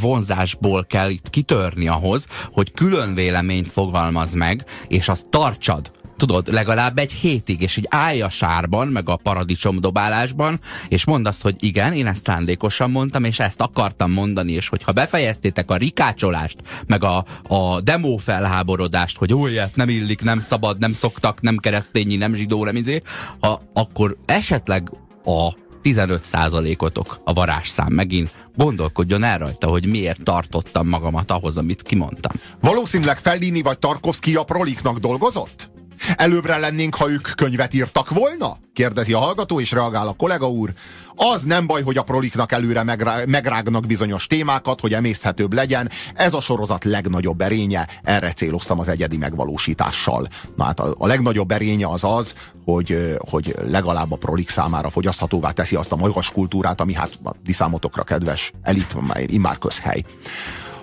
vonzásból kell itt kitörni ahhoz, hogy külön véleményt fogalmaz meg, és azt tartsad tudod, legalább egy hétig, és így állj a sárban, meg a paradicsom dobálásban, és mondd azt, hogy igen, én ezt szándékosan mondtam, és ezt akartam mondani, és hogyha befejeztétek a rikácsolást, meg a, a demo felháborodást, hogy ó, nem illik, nem szabad, nem szoktak, nem keresztényi, nem zsidó, nem izé, ha, akkor esetleg a 15%-otok a varázsszám megint gondolkodjon el rajta, hogy miért tartottam magamat ahhoz, amit kimondtam. Valószínűleg Fellini vagy Tarkovsky a proliknak dolgozott? Előbbre lennénk, ha ők könyvet írtak volna? Kérdezi a hallgató, és reagál a kollega úr. Az nem baj, hogy a proliknak előre megrá megrágnak bizonyos témákat, hogy emészthetőbb legyen. Ez a sorozat legnagyobb erénye, erre céloztam az egyedi megvalósítással. Na hát a, a legnagyobb erénye az az, hogy, hogy legalább a prolik számára fogyaszthatóvá teszi azt a magas kultúrát, ami hát a diszámotokra kedves elit, immár közhely.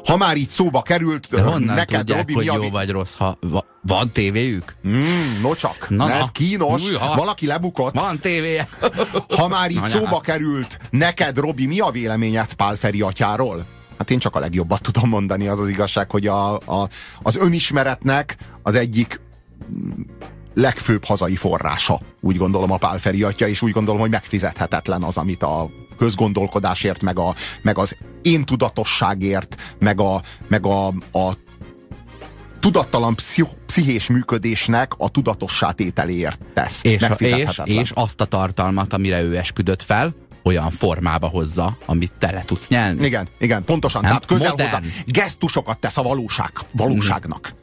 Ha már így szóba került, De honnan neked, tudják, Robi, hogy jó vagy rossz, ha va van tévéjük? Mm, no csak, na, ez kínos, Újha. valaki lebukott. Van tévéje. ha már így szóba került, neked, Robi, mi a véleményed Pál Feri atyáról? Hát én csak a legjobbat tudom mondani, az az igazság, hogy a, a, az önismeretnek az egyik legfőbb hazai forrása, úgy gondolom a Pál Feri atya, és úgy gondolom, hogy megfizethetetlen az, amit a közgondolkodásért, meg, a, meg az én tudatosságért, meg a, meg a, a tudattalan pszichés működésnek a tudatossá tételéért tesz. És, és, és azt a tartalmat, amire ő esküdött fel, olyan formába hozza, amit te le tudsz nyelni. Igen, igen, pontosan. Nem? Tehát közel Modern. hozzá. Gesztusokat tesz a valóság, valóságnak. Mm.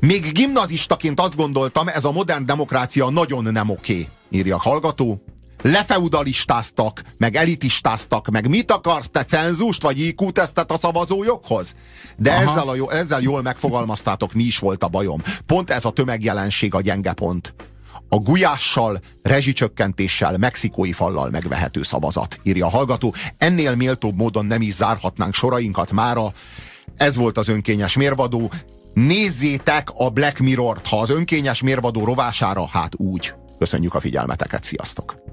Még gimnazistaként azt gondoltam, ez a modern demokrácia nagyon nem oké, írja a hallgató lefeudalistáztak, meg elitistáztak, meg mit akarsz te cenzust, vagy IQ tesztet a szavazójoghoz? De ezzel, a, ezzel jól megfogalmaztátok, mi is volt a bajom. Pont ez a tömegjelenség a gyenge pont. a gulyással, rezsicsökkentéssel, mexikói fallal megvehető szavazat, írja a hallgató. Ennél méltóbb módon nem is zárhatnánk sorainkat mára. Ez volt az önkényes mérvadó. Nézzétek a Black Mirror-t, ha az önkényes mérvadó rovására, hát úgy. Köszönjük a figyelmeteket, sziasztok!